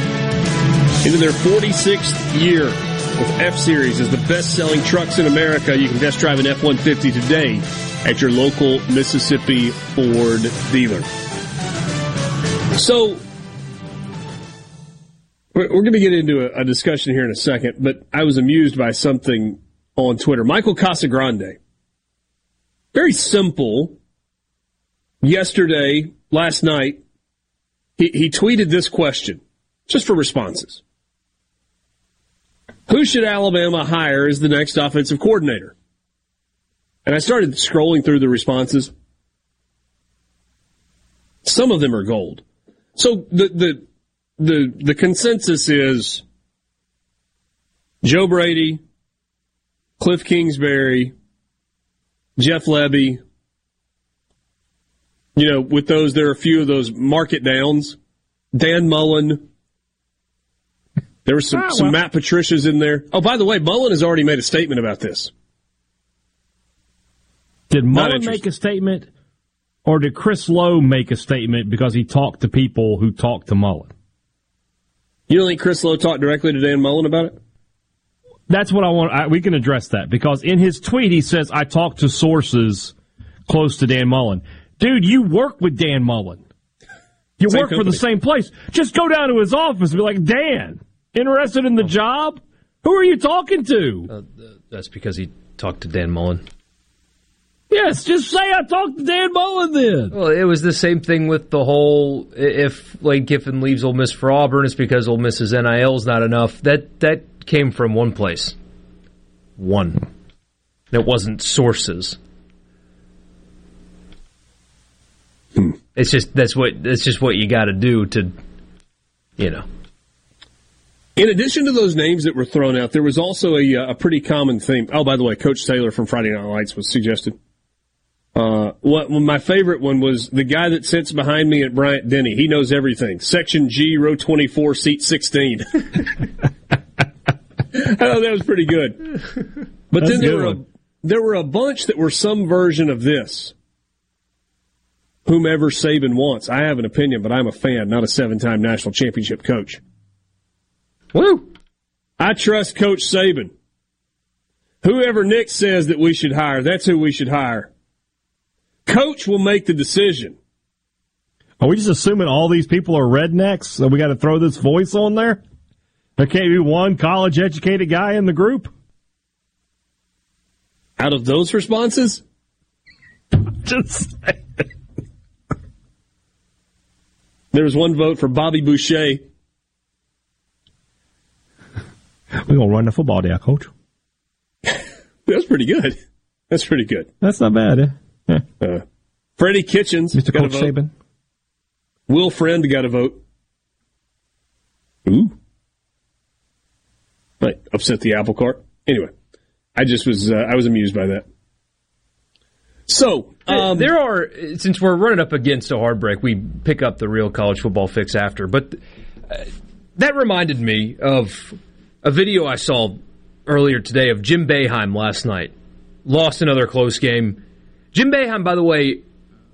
Into their 46th year with F-Series as the best-selling trucks in America. You can test drive an F-150 today at your local Mississippi Ford dealer. So, we're, going to get into a discussion here in a second, but I was amused by something on Twitter. Michael Casagrande. Very simple. Yesterday, last night, he, he tweeted this question, just for responses. Who should Alabama hire as the next offensive coordinator? And I started scrolling through the responses. Some of them are gold. So the the the the consensus is Joe Brady, Cliff Kingsbury, Jeff Lebby. You know, with those, there are a few of those market downs. Dan Mullen. There was some, Ah, some well. Matt Patricia's in there. Oh, by the way, Mullen has already made a statement about this. Did Mullen make a statement, or did Chris Low make a statement because he talked to people who talked to Mullen? You don't think Chris Low talked directly to Dan Mullen about it? That's what I want. I, we can address that because in his tweet he says, "I talked to sources close to Dan Mullen." Dude, you work with Dan Mullen. You Same work for the same place. Just go down to his office and be like, "Dan, interested in the job? Who are you talking to?" Uh, that's because he talked to Dan Mullen. yes, just say I talked to Dan Mullen. Then Well, it was the same thing with the whole if Lane Kiffin leaves Ole Miss for Auburn, it's because Ole Miss's NIL is not enough. That that came from one place, one. That wasn't sources. It's just that's what that's just what you got to do to, you know. In addition to those names that were thrown out, there was also a, uh, a pretty common theme. Oh, by the way, Coach Taylor from Friday Night Lights was suggested. Uh, what, well, my favorite one was the guy that sits behind me at Bryant Denny. He knows everything. Section G, row 24, seat 16. *laughs* I thought *laughs* oh, that was pretty good. But That's then there were, a, there were a bunch that were some version of this. Whomever Saban wants. I have an opinion, but I'm a fan, not a seven time national championship coach. Woo! I trust Coach Saban. Whoever Nick says that we should hire, that's who we should hire. Coach will make the decision. Are we just assuming all these people are rednecks? So we got to throw this voice on there? There can't be one college educated guy in the group? Out of those responses, *laughs* Just there was one vote for Bobby Boucher. We're going to run the football day, coach. *laughs* That's pretty good. That's pretty good. That's not bad, eh? Uh, Freddie Kitchens Mr. got a Coach vote. Saban. Will Friend got a vote. Ooh. Might upset the apple cart. Anyway, I just was uh, I was amused by that. So um, there are since we're running up against a hard break, we pick up the real college football fix after. But uh, that reminded me of a video I saw earlier today of Jim Boeheim last night. Lost another close game. Jim Boeheim, by the way,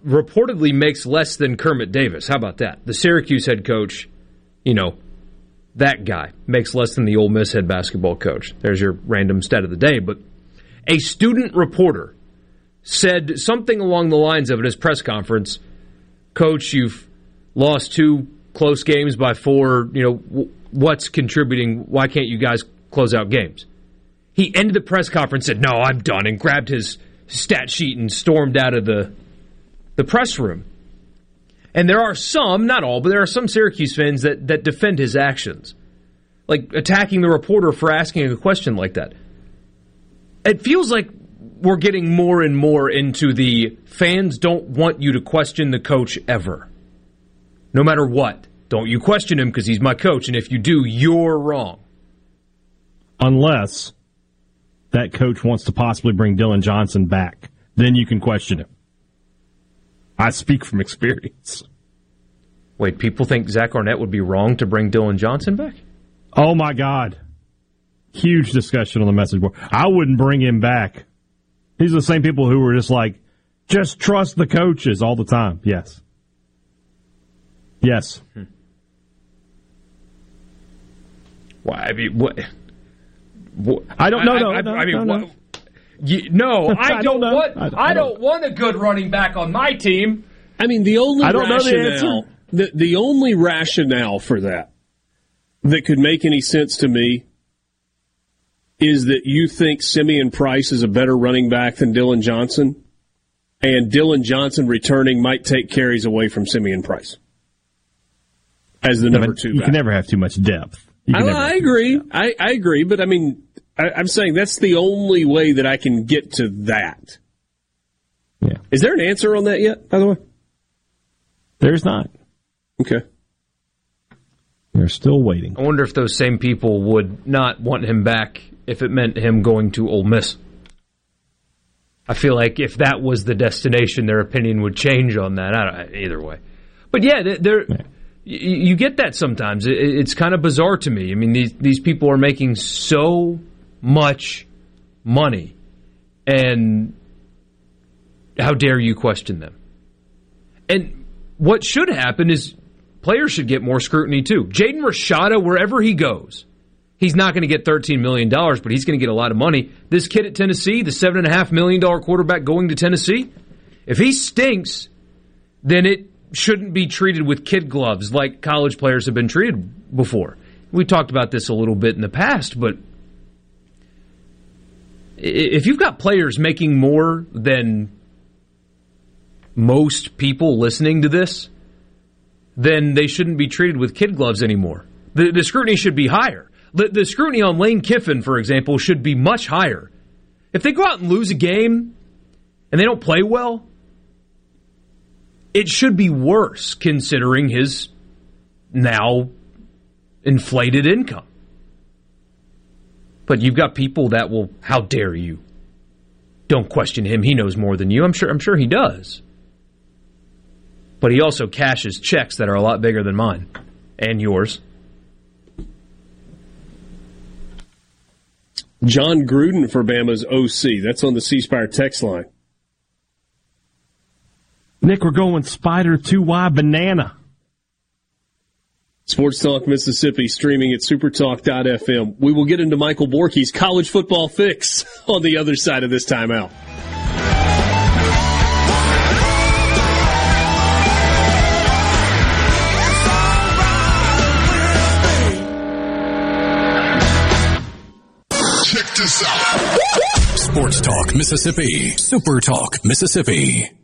reportedly makes less than Kermit Davis. How about that? The Syracuse head coach, you know, that guy makes less than the Ole Miss head basketball coach. There's your random stat of the day. But a student reporter said something along the lines of at his press conference, Coach, you've lost two close games by four. You know, what's contributing? Why can't you guys close out games? He ended the press conference, said, No, I'm done, and grabbed his stat sheet and stormed out of the, the press room. And there are some, not all, but there are some Syracuse fans that, that defend his actions. Like attacking the reporter for asking a question like that. It feels like we're getting more and more into the fans don't want you to question the coach ever. No matter what. Don't you question him because he's my coach, and if you do, you're wrong. Unless that coach wants to possibly bring Dillon Johnson back, then you can question him. I speak from experience. Wait, people think Zach Arnett would be wrong to bring Dillon Johnson back? Oh my God. Huge discussion on the message board. I wouldn't bring him back. These are the same people who were just like, just trust the coaches all the time. Yes. Yes. Hmm. Why? I mean, what? what I don't know. No, I, no, I, mean, no, what, you, no, *laughs* I, I don't, don't want. I, I, don't, want a good running back on my team. I mean, the only I don't rationale, know the answer. The, the only rationale for that that could make any sense to me is that you think Simeon Price is a better running back than Dillon Johnson, and Dillon Johnson returning might take carries away from Simeon Price as the number two. You back. can never have too much depth. I, I agree. I, I, agree, but I mean, I, I'm saying that's the only way that I can get to that. Yeah. Is there an answer on that yet? By the way, there's not. Okay. They're still waiting. I wonder if those same people would not want him back if it meant him going to Ole Miss. I feel like if that was the destination, their opinion would change on that. I don't, either way, but yeah, they're. Yeah you get that sometimes. It's kind of bizarre to me. I mean, these these people are making so much money, and how dare you question them? And what should happen is players should get more scrutiny too. Jaden Rashada, wherever he goes, he's not going to get $13 million, but he's going to get a lot of money. This kid at Tennessee, the $7.5 million quarterback going to Tennessee, if he stinks, then it shouldn't be treated with kid gloves like college players have been treated before. We talked about this a little bit in the past, but if you've got players making more than most people listening to this, then they shouldn't be treated with kid gloves anymore. The, the scrutiny should be higher. The, the scrutiny on Lane Kiffin, for example, should be much higher. If they go out and lose a game and they don't play well, it should be worse considering his now inflated income. But you've got people that will, how dare you? Don't question him. He knows more than you. I'm sure I'm sure he does. But he also cashes checks that are a lot bigger than mine and yours. Jon Gruden for Bama's OC. That's on the C Spire text line. Nick, we're going Spider 2Y Banana. Sports Talk Mississippi streaming at supertalk.fm. We will get into Michael Borky's college football fix *laughs* on the other side of this timeout. Check this out. Sports Talk Mississippi. Super Talk Mississippi.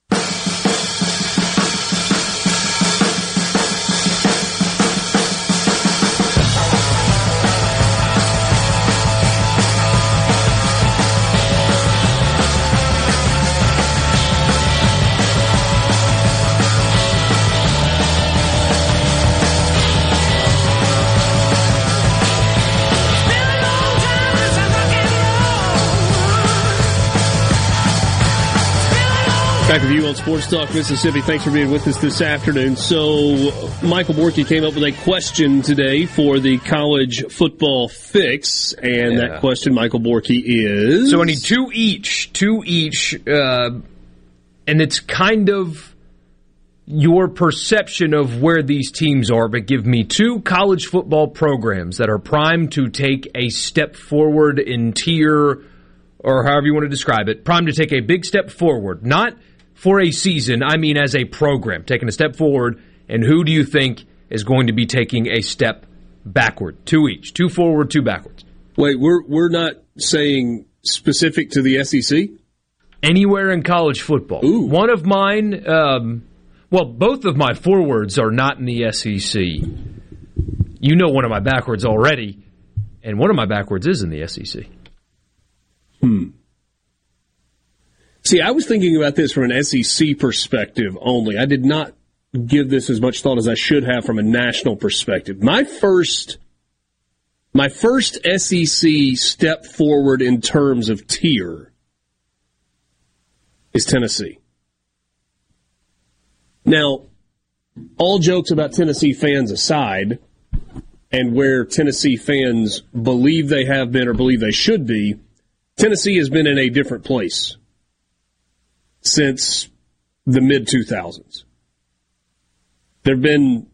Back with you on Sports Talk Mississippi. Thanks for being with us this afternoon. So, Michael Borky came up with a question today for the college football fix, and Yeah. that question, Michael Borky, is So I need two each, two each, uh, and it's kind of your perception of where these teams are, but give me two college football programs that are primed to take a step forward in tier, or however you want to describe it, primed to take a big step forward. Not for a season, I mean as a program, taking a step forward. And who do you think is going to be taking a step backward? Two each, two forward, two backwards. Wait, we're we're not saying specific to the SEC. Anywhere in college football. One of mine, um, well, both of my forwards are not in the SEC. You know one of my backwards already, and one of my backwards is in the SEC. Hmm. See, I was thinking about this from an SEC perspective only. I did not give this as much thought as I should have from a national perspective. My first my first SEC step forward in terms of tier is Tennessee. Now, all jokes about Tennessee fans aside, and where Tennessee fans believe they have been or believe they should be, Tennessee has been in a different place since the mid 2000s. There have been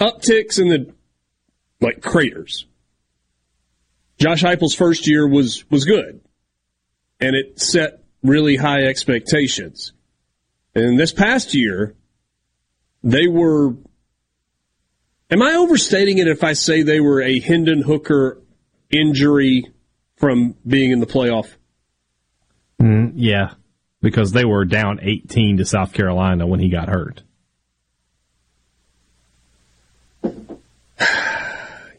upticks in the like craters. Josh Heupel's first year was was good, and it set really high expectations. And this past year, they were. Am I overstating it if I say they were a Hendon Hooker injury from being in the playoff? Mm, yeah, because they were down 18 to South Carolina when he got hurt. *sighs*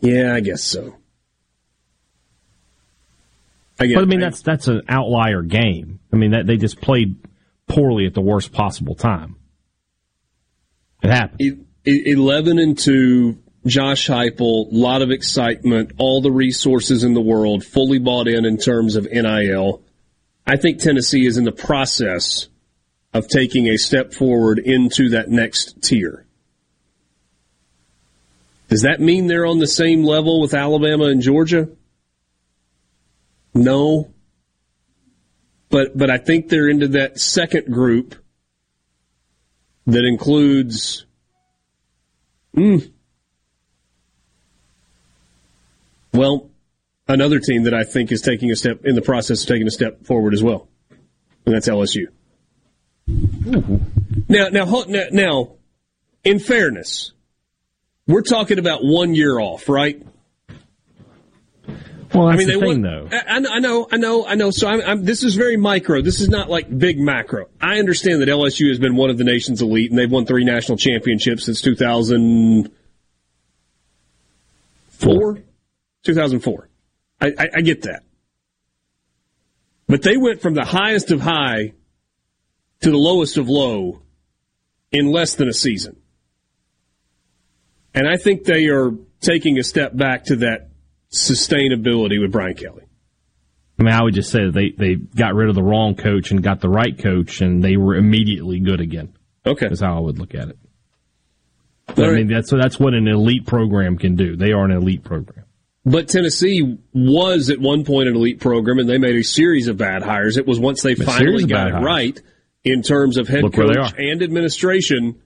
Yeah, I guess so. I guess, but I mean, that's that's an outlier game. I mean, that they just played poorly at the worst possible time. It happened. Eleven and two. Josh Heupel, a lot of excitement, all the resources in the world, fully bought in in terms of NIL. I think Tennessee is in the process of taking a step forward into that next tier. Does that mean they're on the same level with Alabama and Georgia? No. But but I think they're into that second group that includes mm, well, another team that I think is taking a step in the process of taking a step forward as well. And that's LSU. Now now now, now in fairness, we're talking about one year off, right? Well, I mean, the they thing, won, though. I, I know, I know, I know. So I'm, I'm, this is very micro. This is not like big macro. I understand that LSU has been one of the nation's elite, and they've won three national championships since 2004. 2004. I, I, I get that. But they went from the highest of high to the lowest of low in less than a season. And I think they are taking a step back to that sustainability with Brian Kelly. I mean, I would just say that they they got rid of the wrong coach and got the right coach, and they were immediately good again. Okay, is how I would look at it. All I mean, that's that's what an elite program can do. They are an elite program. But Tennessee was at one point an elite program, and they made a series of bad hires. It was once they A finally got it hires. right in terms of head Look coach and administration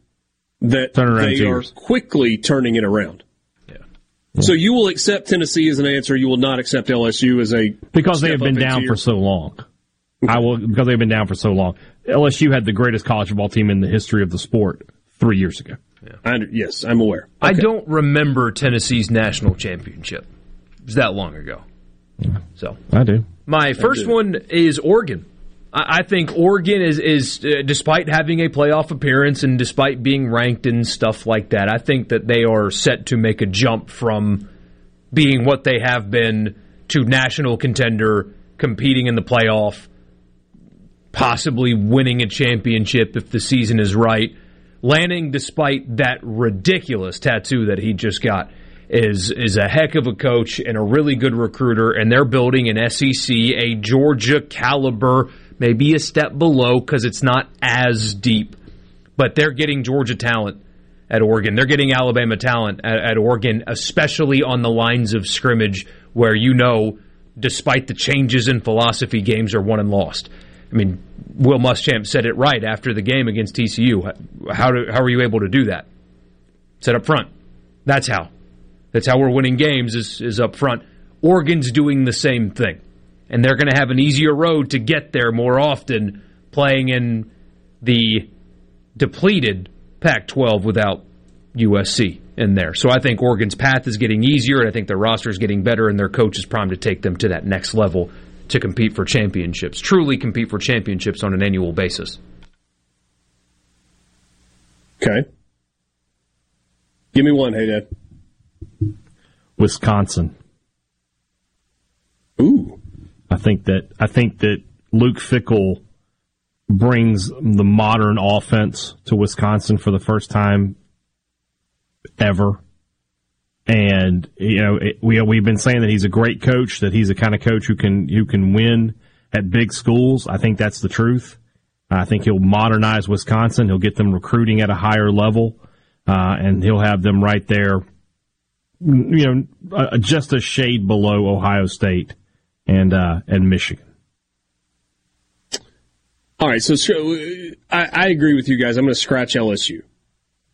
that they two are quickly turning it around. So you will accept Tennessee as an answer. You will not accept LSU as a because they have been down tier. for so long. I will because they've been down for so long. LSU had the greatest college football team in the history of the sport three years ago. I yes, I'm aware. I don't remember Tennessee's national championship. Was that long ago. So I do. my first one is Oregon. I, I think Oregon is is uh, despite having a playoff appearance and despite being ranked and stuff like that, I think that they are set to make a jump from being what they have been to national contender, competing in the playoff, possibly winning a championship if the season is right. Lanning, despite that ridiculous tattoo that he just got, is is a heck of a coach and a really good recruiter, and they're building an SEC, a Georgia caliber, maybe a step below because it's not as deep, but they're getting Georgia talent at Oregon. They're getting Alabama talent at, at Oregon, especially on the lines of scrimmage where you know, despite the changes in philosophy, games are won and lost. I mean, Will Muschamp said it right after the game against TCU. How do, how are you able to do that? Set up front. That's how. That's how we're winning games is is up front. Oregon's doing the same thing, and they're going to have an easier road to get there more often, playing in the depleted Pac-12 without USC in there. So I think Oregon's path is getting easier, and I think their roster is getting better, and their coach is primed to take them to that next level to compete for championships, truly compete for championships on an annual basis. Okay. Give me one, hey Dad. Wisconsin. Ooh. I think that I think that Luke Fickell brings the modern offense to Wisconsin for the first time ever. And you know, it, we we've been saying that he's a great coach, that he's the kind of coach who can who can win at big schools. I think that's the truth. I think he'll modernize Wisconsin. He'll get them recruiting at a higher level, uh, and he'll have them right there, you know, uh, just a shade below Ohio State and uh, and Michigan. All right, so, so I, I agree with you guys. I'm going to scratch LSU.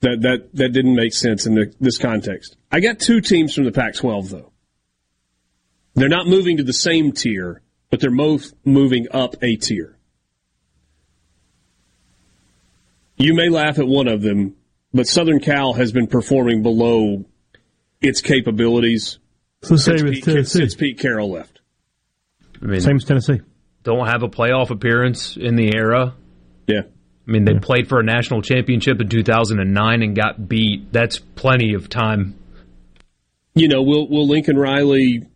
That that that didn't make sense in the, this context. I got two teams from the Pac-12 though. They're not moving to the same tier, but they're both moving up a tier. You may laugh at one of them, but Southern Cal has been performing below its capabilities So since, same as Pete, Tennessee. since Pete Carroll left. I mean, Same as Tennessee. don't have a playoff appearance in the era. Yeah. I mean, they played for a national championship in 2009 and got beat. That's plenty of time. you know, will will Lincoln Riley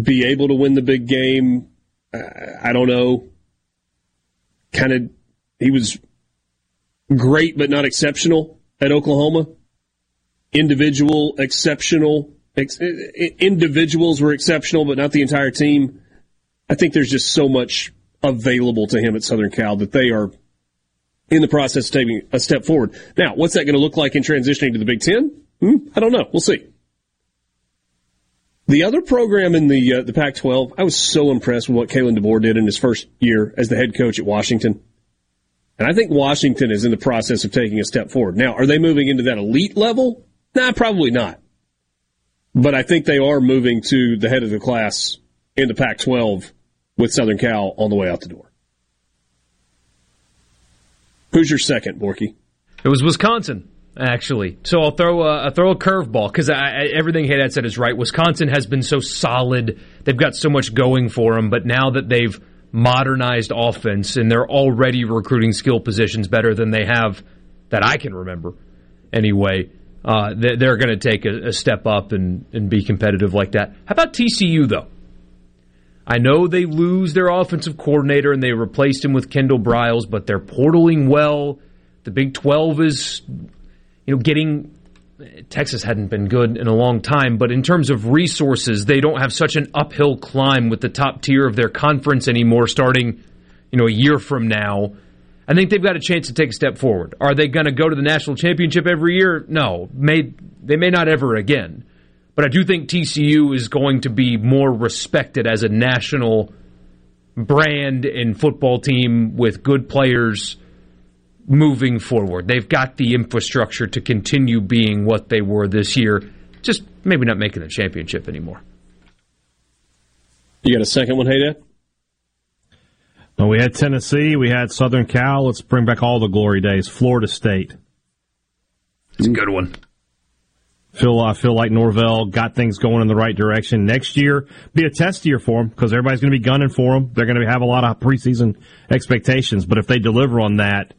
be able to win the big game? Uh, I don't know. Kind of, he was great but not exceptional at Oklahoma. Individual exceptional. Ex- individuals were exceptional, but not the entire team. I think there's just so much available to him at Southern Cal that they are in the process of taking a step forward. Now, what's that going to look like in transitioning to the Big Ten? Hmm? I don't know. We'll see. The other program in the uh, the Pac-12, I was so impressed with what Kalen DeBoer did in his first year as the head coach at Washington. And I think Washington is in the process of taking a step forward. Now, are they moving into that elite level? Nah, probably not. But I think they are moving to the head of the class in the Pac-12 with Southern Cal on the way out the door. Who's your second, Borky? It was Wisconsin, actually. So I'll throw a, I'll throw a curveball because everything Haydad said is right. Wisconsin has been so solid; they've got so much going for them. But now that they've modernized offense and they're already recruiting skill positions better than they have that I can remember, anyway. Uh, they're going to take a, a step up and, and be competitive like that. How about TCU though? I know they lose their offensive coordinator and they replaced him with Kendall Briles, but they're portaling well. The Big 12 is, you know, getting. Texas hadn't been good in a long time, but in terms of resources, they don't have such an uphill climb with the top tier of their conference anymore starting, you know, a year from now. I think they've got a chance to take a step forward. Are they going to go to the national championship every year? No. May, they may not ever again. But I do think TCU is going to be more respected as a national brand and football team with good players moving forward. They've got the infrastructure to continue being what they were this year, just maybe not making the championship anymore. You got a second one, Haydad? Well, we had Tennessee, we had Southern Cal. Let's bring back all the glory days. Florida State. It's a good one. Feel I feel like Norvell got things going in the right direction. Next year be a test year for them because everybody's going to be gunning for them. They're going to have a lot of preseason expectations, but if they deliver on that,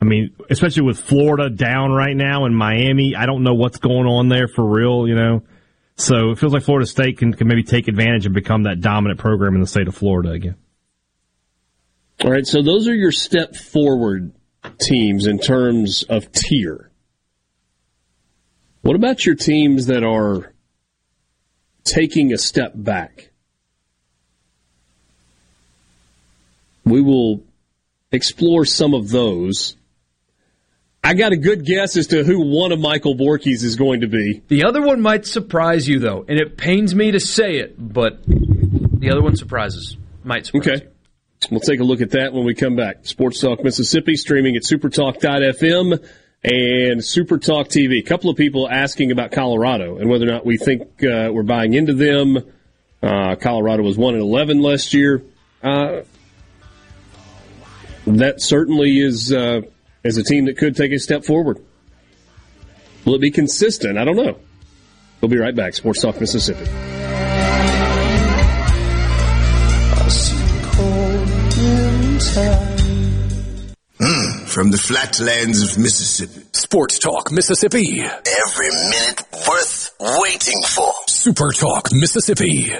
I mean, especially with Florida down right now and Miami, I don't know what's going on there for real, you know. So it feels like Florida State can, can maybe take advantage and become that dominant program in the state of Florida again. All right, so those are your step forward teams in terms of tier. What about your teams that are taking a step back? We will explore some of those. I got a good guess as to who one of Michael Borky's is going to be. The other one might surprise you, though, and it pains me to say it, but the other one surprises. Might surprise okay. you. We'll take a look at that when we come back. Sports Talk Mississippi streaming at supertalk.fm and Supertalk TV. A couple of people asking about Colorado and whether or not we think uh, we're buying into them. Uh, Colorado was 1 and 11 last year. Uh, that certainly is uh, is a team that could take a step forward. Will it be consistent? I don't know. We'll be right back. Sports Talk Mississippi. Mm, from the flatlands of Mississippi. Sports Talk Mississippi. Every minute worth waiting for. Super Talk Mississippi.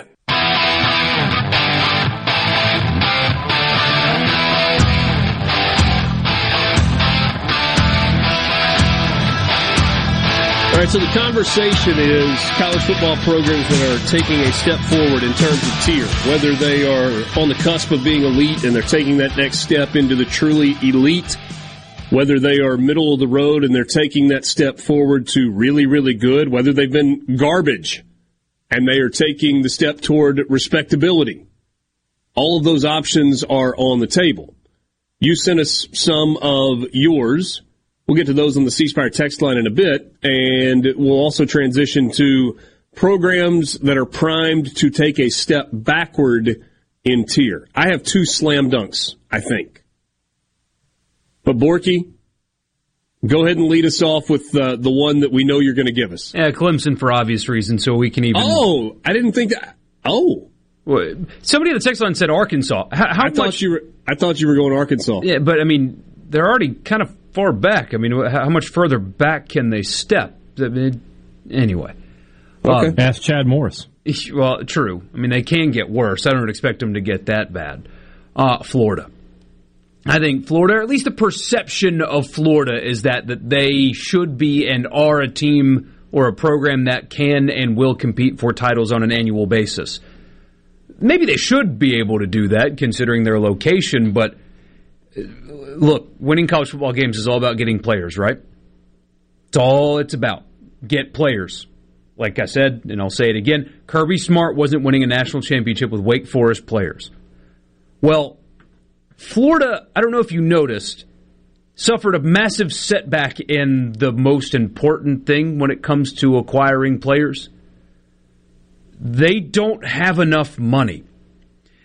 All right, so the conversation is college football programs that are taking a step forward in terms of tier, whether they are on the cusp of being elite and they're taking that next step into the truly elite, whether they are middle of the road and they're taking that step forward to really, really good, whether they've been garbage and they are taking the step toward respectability. All of those options are on the table. You sent us some of yours. We'll get to those on the C Spire text line in a bit, and we'll also transition to programs that are primed to take a step backward in tier. I have two slam dunks, I think. But Borky, go ahead and lead us off with uh, the one that we know you're going to give us. Yeah, Clemson for obvious reasons, so we can even. Oh, I didn't think that. Oh, somebody in the text line said Arkansas. How, how I thought much? you were. I thought you were going Arkansas. Yeah, but I mean, they're already kind of far back. I mean, how much further back can they step? I mean, anyway. Okay. Ask Chad Morris. Well, true. I mean, they can get worse. I don't expect them to get that bad. Uh, Florida. I think Florida, or at least the perception of Florida, is that that they should be and are a team or a program that can and will compete for titles on an annual basis. Maybe they should be able to do that, considering their location. But look, winning college football games is all about getting players, right? It's all it's about. Get players. Like I said, and I'll say it again, Kirby Smart wasn't winning a national championship with Wake Forest players. Well, Florida, I don't know if you noticed, suffered a massive setback in the most important thing when it comes to acquiring players. They don't have enough money.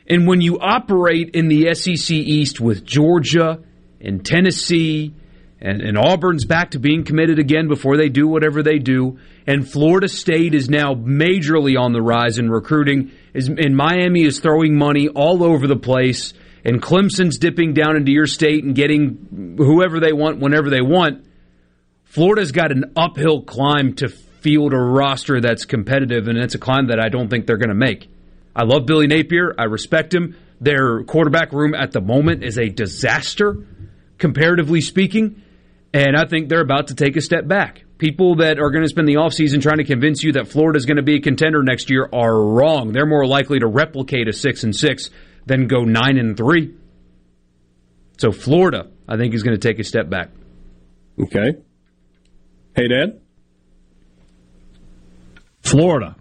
And when you operate in the SEC East with Georgia and Tennessee, and, and Auburn's back to being committed again before they do whatever they do, and Florida State is now majorly on the rise in recruiting, and Miami is throwing money all over the place, and Clemson's dipping down into your state and getting whoever they want whenever they want. Florida's got an uphill climb to field a roster that's competitive, and it's a climb that I don't think they're going to make. I love Billy Napier. I respect him. Their quarterback room at the moment is a disaster, comparatively speaking, and I think they're about to take a step back. People that are going to spend the offseason trying to convince you that Florida is going to be a contender next year are wrong. They're more likely to replicate a 6 and 6 than go 9 and 3. So Florida, I think, is going to take a step back. Okay. Hey, Dad. Florida.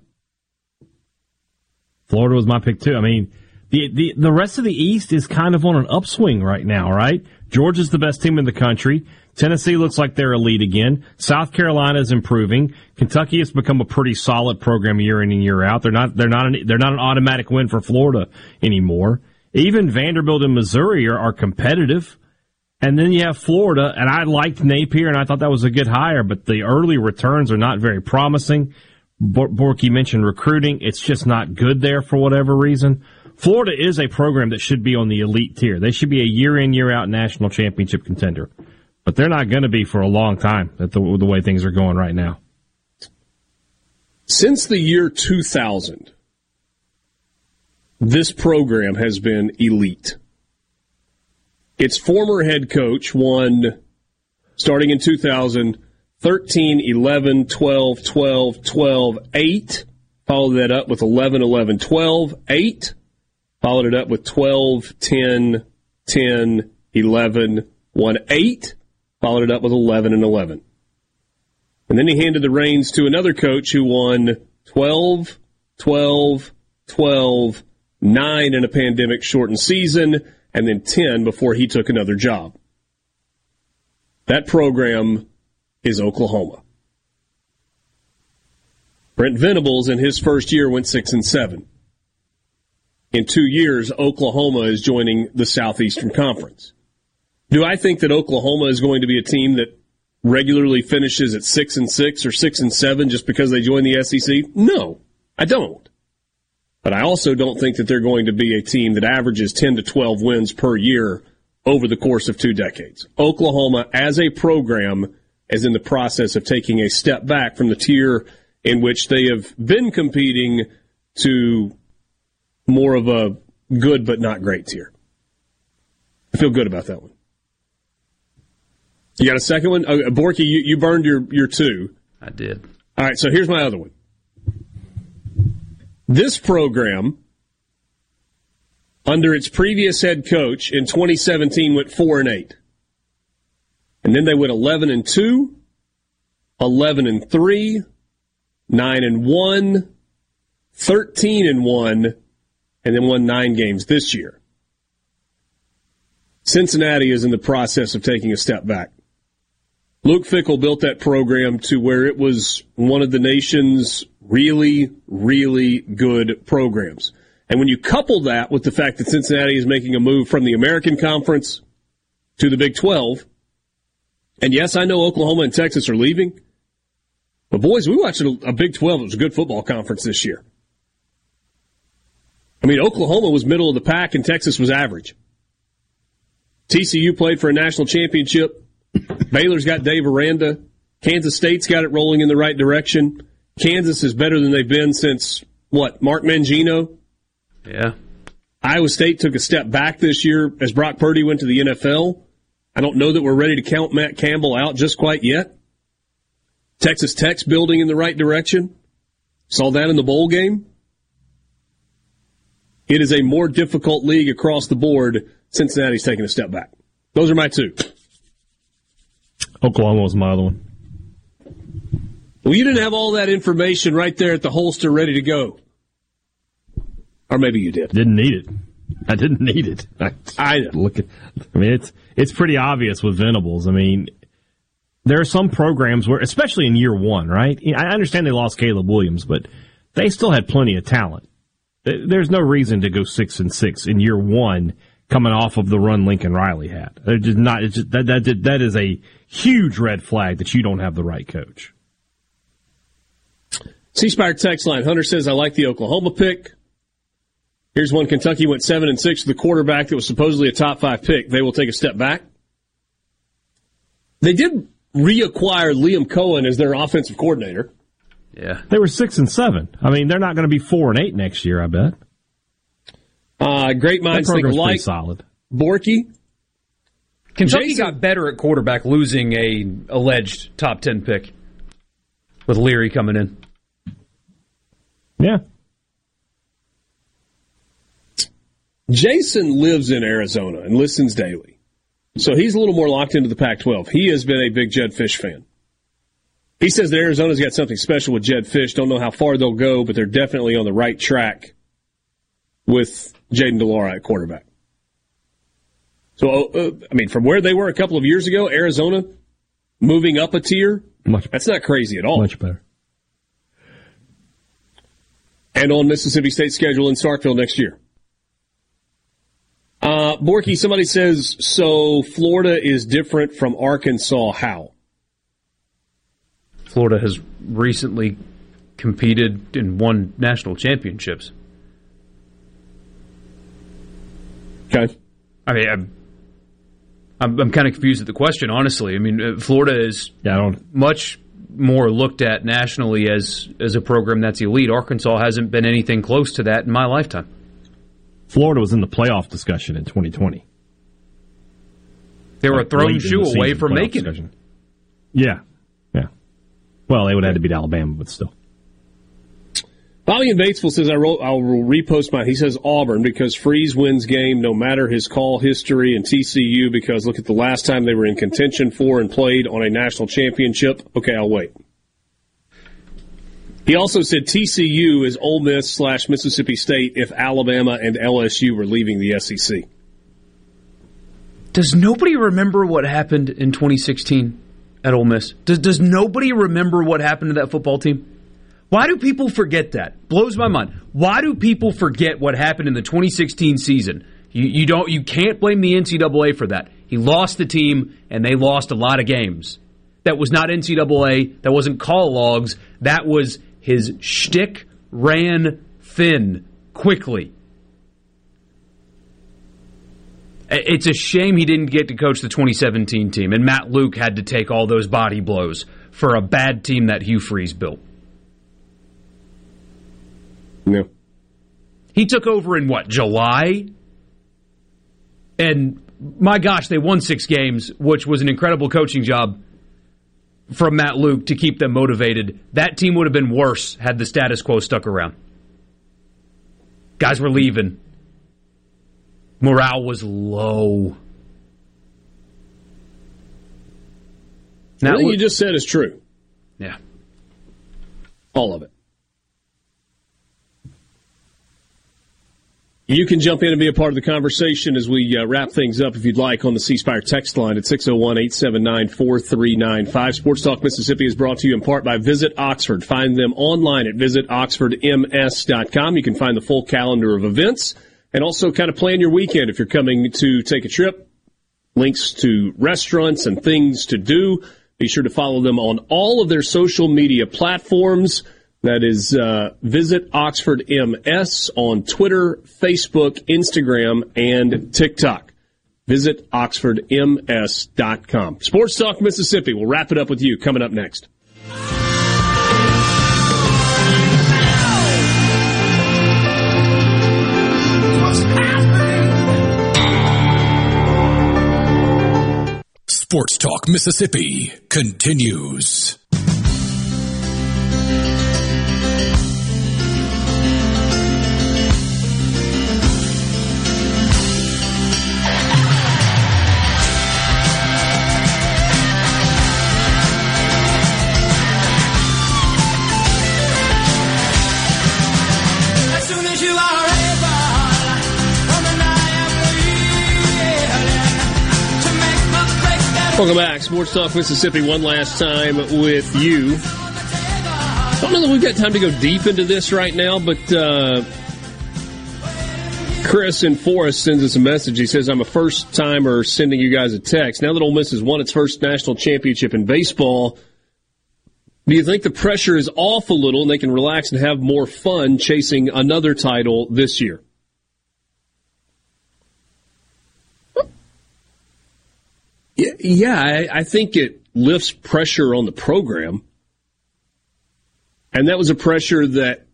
Florida was my pick too. I mean, the, the the rest of the East is kind of on an upswing right now, right? Georgia's the best team in the country. Tennessee looks like they're elite again. South Carolina is improving. Kentucky has become a pretty solid program year in and year out. They're not they're not an, they're not an automatic win for Florida anymore. Even Vanderbilt and Missouri are, are competitive. And then you have Florida, and I liked Napier, and I thought that was a good hire, but the early returns are not very promising. Bor- Borky mentioned recruiting. It's just not good there for whatever reason. Florida is a program that should be on the elite tier. They should be a year in, year out national championship contender. But they're not going to be for a long time at the, the way things are going right now. Since the year 2000, this program has been elite. Its former head coach won, starting in 2000, 13, 11, 12, 12, 12, 8. Followed that up with 11, 11, 12, 8. Followed it up with 12, 10, 10, 11, 1, 8. Followed it up with 11 and 11. And then he handed the reins to another coach who won 12, 12, 12, 9 in a pandemic shortened season, and then 10 before he took another job. That program is Oklahoma. Brent Venables in his first year went 6 and 7. In two years, Oklahoma is joining the Southeastern Conference. Do I think that Oklahoma is going to be a team that regularly finishes at 6 and 6 or 6 and 7 just because they join the SEC? No, I don't. But I also don't think that they're going to be a team that averages 10 to 12 wins per year over the course of two decades. Oklahoma, as a program, is in the process of taking a step back from the tier in which they have been competing to more of a good but not great tier. I feel good about that one. You got a second one? Oh, Borky, you, you burned your, your two. I did. All right, so here's my other one. This program, under its previous head coach in 2017, went 4 and 8. And then they went 11 and 2, 11 and 3, 9 and 1, 13 and 1, and then won nine games this year. Cincinnati is in the process of taking a step back. Luke Fickell built that program to where it was one of the nation's really, really good programs. And when you couple that with the fact that Cincinnati is making a move from the American Conference to the Big 12, and yes, I know Oklahoma and Texas are leaving, but boys, we watched a, Big 12. It was a good football conference this year. I mean, Oklahoma was middle of the pack and Texas was average. TCU played for a national championship. *laughs* Baylor's got Dave Aranda. Kansas State's got it rolling in the right direction. Kansas is better than they've been since what? Mark Mangino. Yeah. Iowa State took a step back this year as Brock Purdy went to the NFL. I don't know that we're ready to count Matt Campbell out just quite yet. Texas Tech's building in the right direction. Saw that in the bowl game. It is a more difficult league across the board. Cincinnati's taking a step back. Those are my two. Oklahoma was my other one. Well, you didn't have all that information right there at the holster ready to go. Or maybe you did. Didn't need it. I didn't need it. I, I *laughs* look at. I mean, it's it's pretty obvious with Venables. I mean, there are some programs where, especially in year one, right? I understand they lost Caleb Williams, but they still had plenty of talent. There's no reason to go six and six in year one, coming off of the run Lincoln Riley had. They're just not. Just, that that that is a huge red flag that you don't have the right coach. C Spire text line. Hunter says I like the Oklahoma pick. Here's one. Kentucky went seven and six with the quarterback that was supposedly a top five pick. They will take a step back. They did reacquire Liam Coen as their offensive coordinator. Yeah. They were six and seven. I mean, they're not going to be four and eight next year, I bet. Uh, great minds think alike. solid. Borky. Kentucky Jason. got better at quarterback losing a alleged top 10 pick with Leary coming in. Yeah. Jason lives in Arizona and listens daily. So he's a little more locked into the Pac 12. He has been a big Jedd Fisch fan. He says that Arizona's got something special with Jedd Fisch. Don't know how far they'll go, but they're definitely on the right track with Jayden de Laura at quarterback. So, uh, I mean, from where they were a couple of years ago, Arizona moving up a tier, much, that's not crazy at all. Much better. And on Mississippi State schedule in Starkville next year. Uh, Borky, somebody says, so Florida is different from Arkansas. How? Florida has recently competed and won national championships. Okay. I mean, I'm, I'm, I'm kind of confused at the question, honestly. I mean, uh, Florida is yeah, much more looked at nationally as as a program that's elite. Arkansas hasn't been anything close to that in my lifetime. Florida was in the playoff discussion in 2020. They were like a thrown shoe away from making discussion. it. Yeah, Yeah. well, they would have had to beat Alabama, but still. Bobby in Batesville says I wrote, I'll repost mine. He says Auburn because Freeze wins game no matter his call history, and TCU because look at the last time they were in contention for and played on a national championship. Okay, I'll wait. He also said TCU is Ole Miss slash Mississippi State if Alabama and LSU were leaving the SEC. Does nobody remember what happened in 2016 at Ole Miss? Does, does nobody remember what happened to that football team? Why do people forget that? Blows my mind. Why do people forget what happened in the 2016 season? You, you don't. You can't blame the NCAA for that. He lost the team, and they lost a lot of games. That was not NCAA. That wasn't call logs. That was his shtick ran thin quickly. It's a shame he didn't get to coach the 2017 team, and Matt Luke had to take all those body blows for a bad team that Hugh Freeze built. No. He took over in what, July? And my gosh, they won six games, which was an incredible coaching job from Matt Luke to keep them motivated. That team would have been worse had the status quo stuck around. Guys were leaving. Morale was low. Now, what you just said is true. Yeah. All of it. You can jump in and be a part of the conversation as we uh, wrap things up if you'd like on the C Spire text line at 601 879 4395. Sports Talk Mississippi is brought to you in part by Visit Oxford. Find them online at visitoxfordms.com. You can find the full calendar of events and also kind of plan your weekend if you're coming to take a trip. Links to restaurants and things to do. Be sure to follow them on all of their social media platforms. That is uh, visit Oxford MS on Twitter, Facebook, Instagram, and TikTok. Visit oxfordms.com. Sports Talk Mississippi. We'll wrap it up with you coming up next. Sports Talk Mississippi continues. Welcome back. Sports Talk Mississippi one last time with you. I don't know that we've got time to go deep into this right now, but uh, Chris in Forest sends us a message. He says, I'm a first timer sending you guys a text. Now that Ole Miss has won its first national championship in baseball, do you think the pressure is off a little and they can relax and have more fun chasing another title this year? Yeah, I, I think it lifts pressure on the program. And that was a pressure that,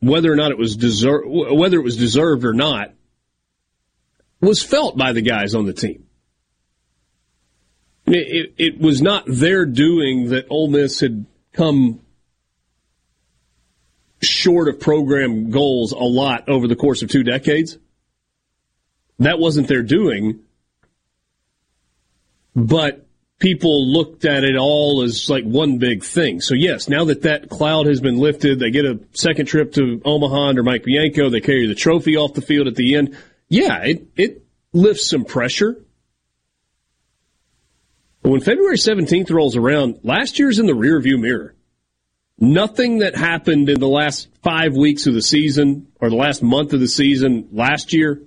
whether or not it was deserved, whether it was deserved or not, was felt by the guys on the team. It, it, was not their doing that Ole Miss had come short of program goals a lot over the course of two decades. That wasn't their doing but people looked at it all as like one big thing. So yes, now that that cloud has been lifted, they get a second trip to Omaha under Mike Bianco. They carry the trophy off the field at the end. Yeah, it, it lifts some pressure. But when February 17th rolls around, last year's in the rearview mirror. Nothing that happened in the last five weeks of the season or the last month of the season last year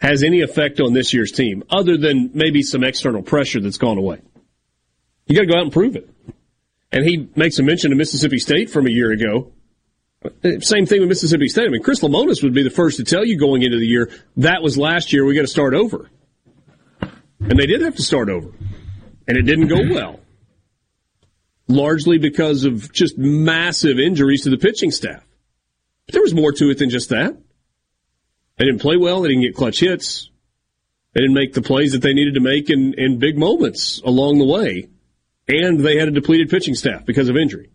has any effect on this year's team, other than maybe some external pressure that's gone away. You got to go out and prove it. And he makes a mention of Mississippi State from a year ago. Same thing with Mississippi State. I mean, Chris Lemonis would be the first to tell you going into the year that was last year. We got to start over, and they did have to start over, and it didn't go mm-hmm. well, largely because of just massive injuries to the pitching staff. But there was more to it than just that. They didn't play well. They didn't get clutch hits. They didn't make the plays that they needed to make in, in big moments along the way. And they had a depleted pitching staff because of injury.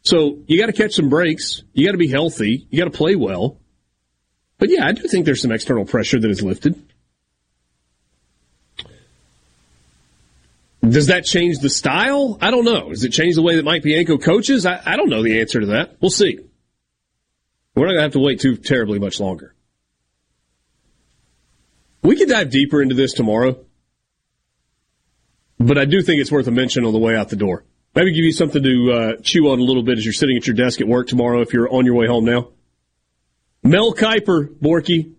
So you got to catch some breaks. You got to be healthy. You got to play well. But yeah, I do think there's some external pressure that is lifted. Does that change the style? I don't know. Does it change the way that Mike Bianco coaches? I, I don't know the answer to that. We'll see. We're not going to have to wait too terribly much longer. We can dive deeper into this tomorrow, but I do think it's worth a mention on the way out the door. Maybe give you something to uh, chew on a little bit as you're sitting at your desk at work tomorrow if you're on your way home now. Mel Kiper, Borky,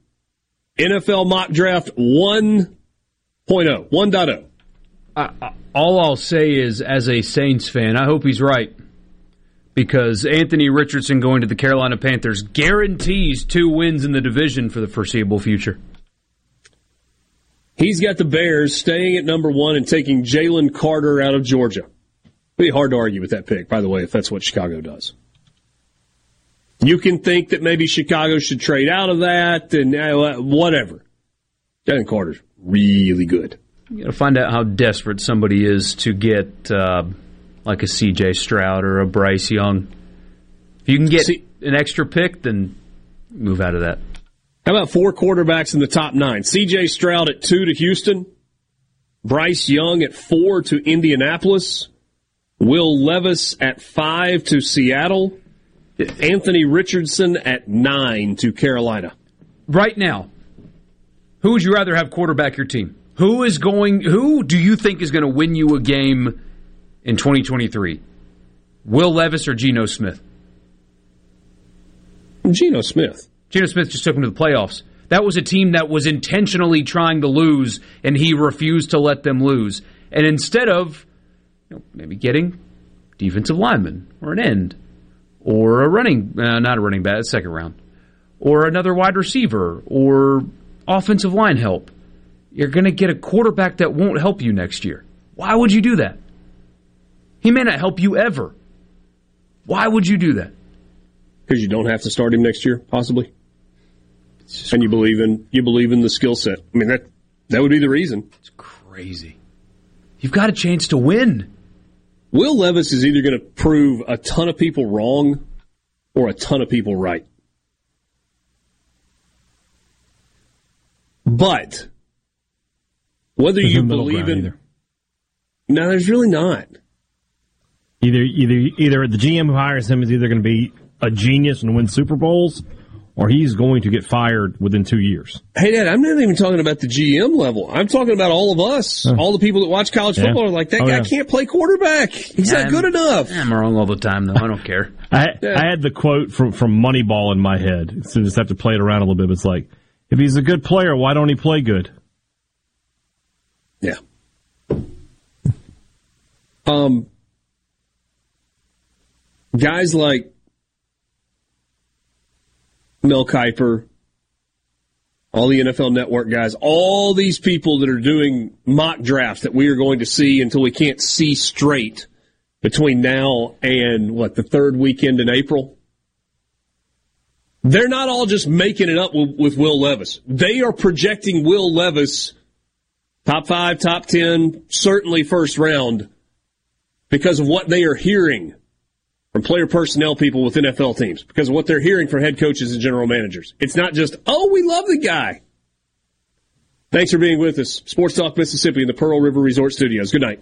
NFL mock draft 1.0, 1.0. Uh, all I'll say is, as a Saints fan, I hope he's right. Because Anthony Richardson going to the Carolina Panthers guarantees two wins in the division for the foreseeable future. He's got the Bears staying at number one and taking Jalen Carter out of Georgia. Be hard to argue with that pick, by the way, if that's what Chicago does. You can think that maybe Chicago should trade out of that and uh, whatever. Jalen Carter's really good. You got to find out how desperate somebody is to get uh, like a C.J. Stroud or a Bryce Young. If you can get See- an extra pick, then move out of that. How about four quarterbacks in the top nine? CJ Stroud at two to Houston, Bryce Young at four to Indianapolis, Will Levis at five to Seattle, Anthony Richardson at nine to Carolina. Right now, who would you rather have quarterback your team? Who is going? Who do you think is going to win you a game in 2023? Will Levis or Geno Smith? Geno Smith. Geno Smith just took him to the playoffs. That was a team that was intentionally trying to lose, and he refused to let them lose. And instead of you know, maybe getting defensive lineman or an end or a running, uh, not a running back, second round, or another wide receiver or offensive line help, you're going to get a quarterback that won't help you next year. Why would you do that? He may not help you ever. Why would you do that? Because you don't have to start him next year, possibly. And you believe in you believe in the skill set. I mean that that would be the reason. It's crazy. You've got a chance to win. Will Levis is either going to prove a ton of people wrong or a ton of people right. But whether There's you no believe in either. no, there's really not. Either either either the GM who hires him is either going to be a genius and win Super Bowls, or he's going to get fired within two years. Hey, Dad, I'm not even talking about the GM level. I'm talking about all of us, all the people that watch college Yeah. football are like, that Oh, guy yeah. can't play quarterback. He's not I'm- good enough. I'm wrong all the time, though. I don't care. *laughs* I I had the quote from from Moneyball in my head, so just have to play it around a little bit. But it's like, if he's a good player, why don't he play good? Yeah. *laughs* Um, guys like Mel Kiper, all the NFL Network guys, all these people that are doing mock drafts that we are going to see until we can't see straight between now and what the third weekend in April. They're not all just making it up with, with Will Levis. They are projecting Will Levis top five, top 10, certainly first round because of what they are hearing from player personnel people with NFL teams, because of what they're hearing from head coaches and general managers. It's not just, oh, we love the guy. Thanks for being with us. Sports Talk Mississippi in the Pearl River Resort Studios. Good night.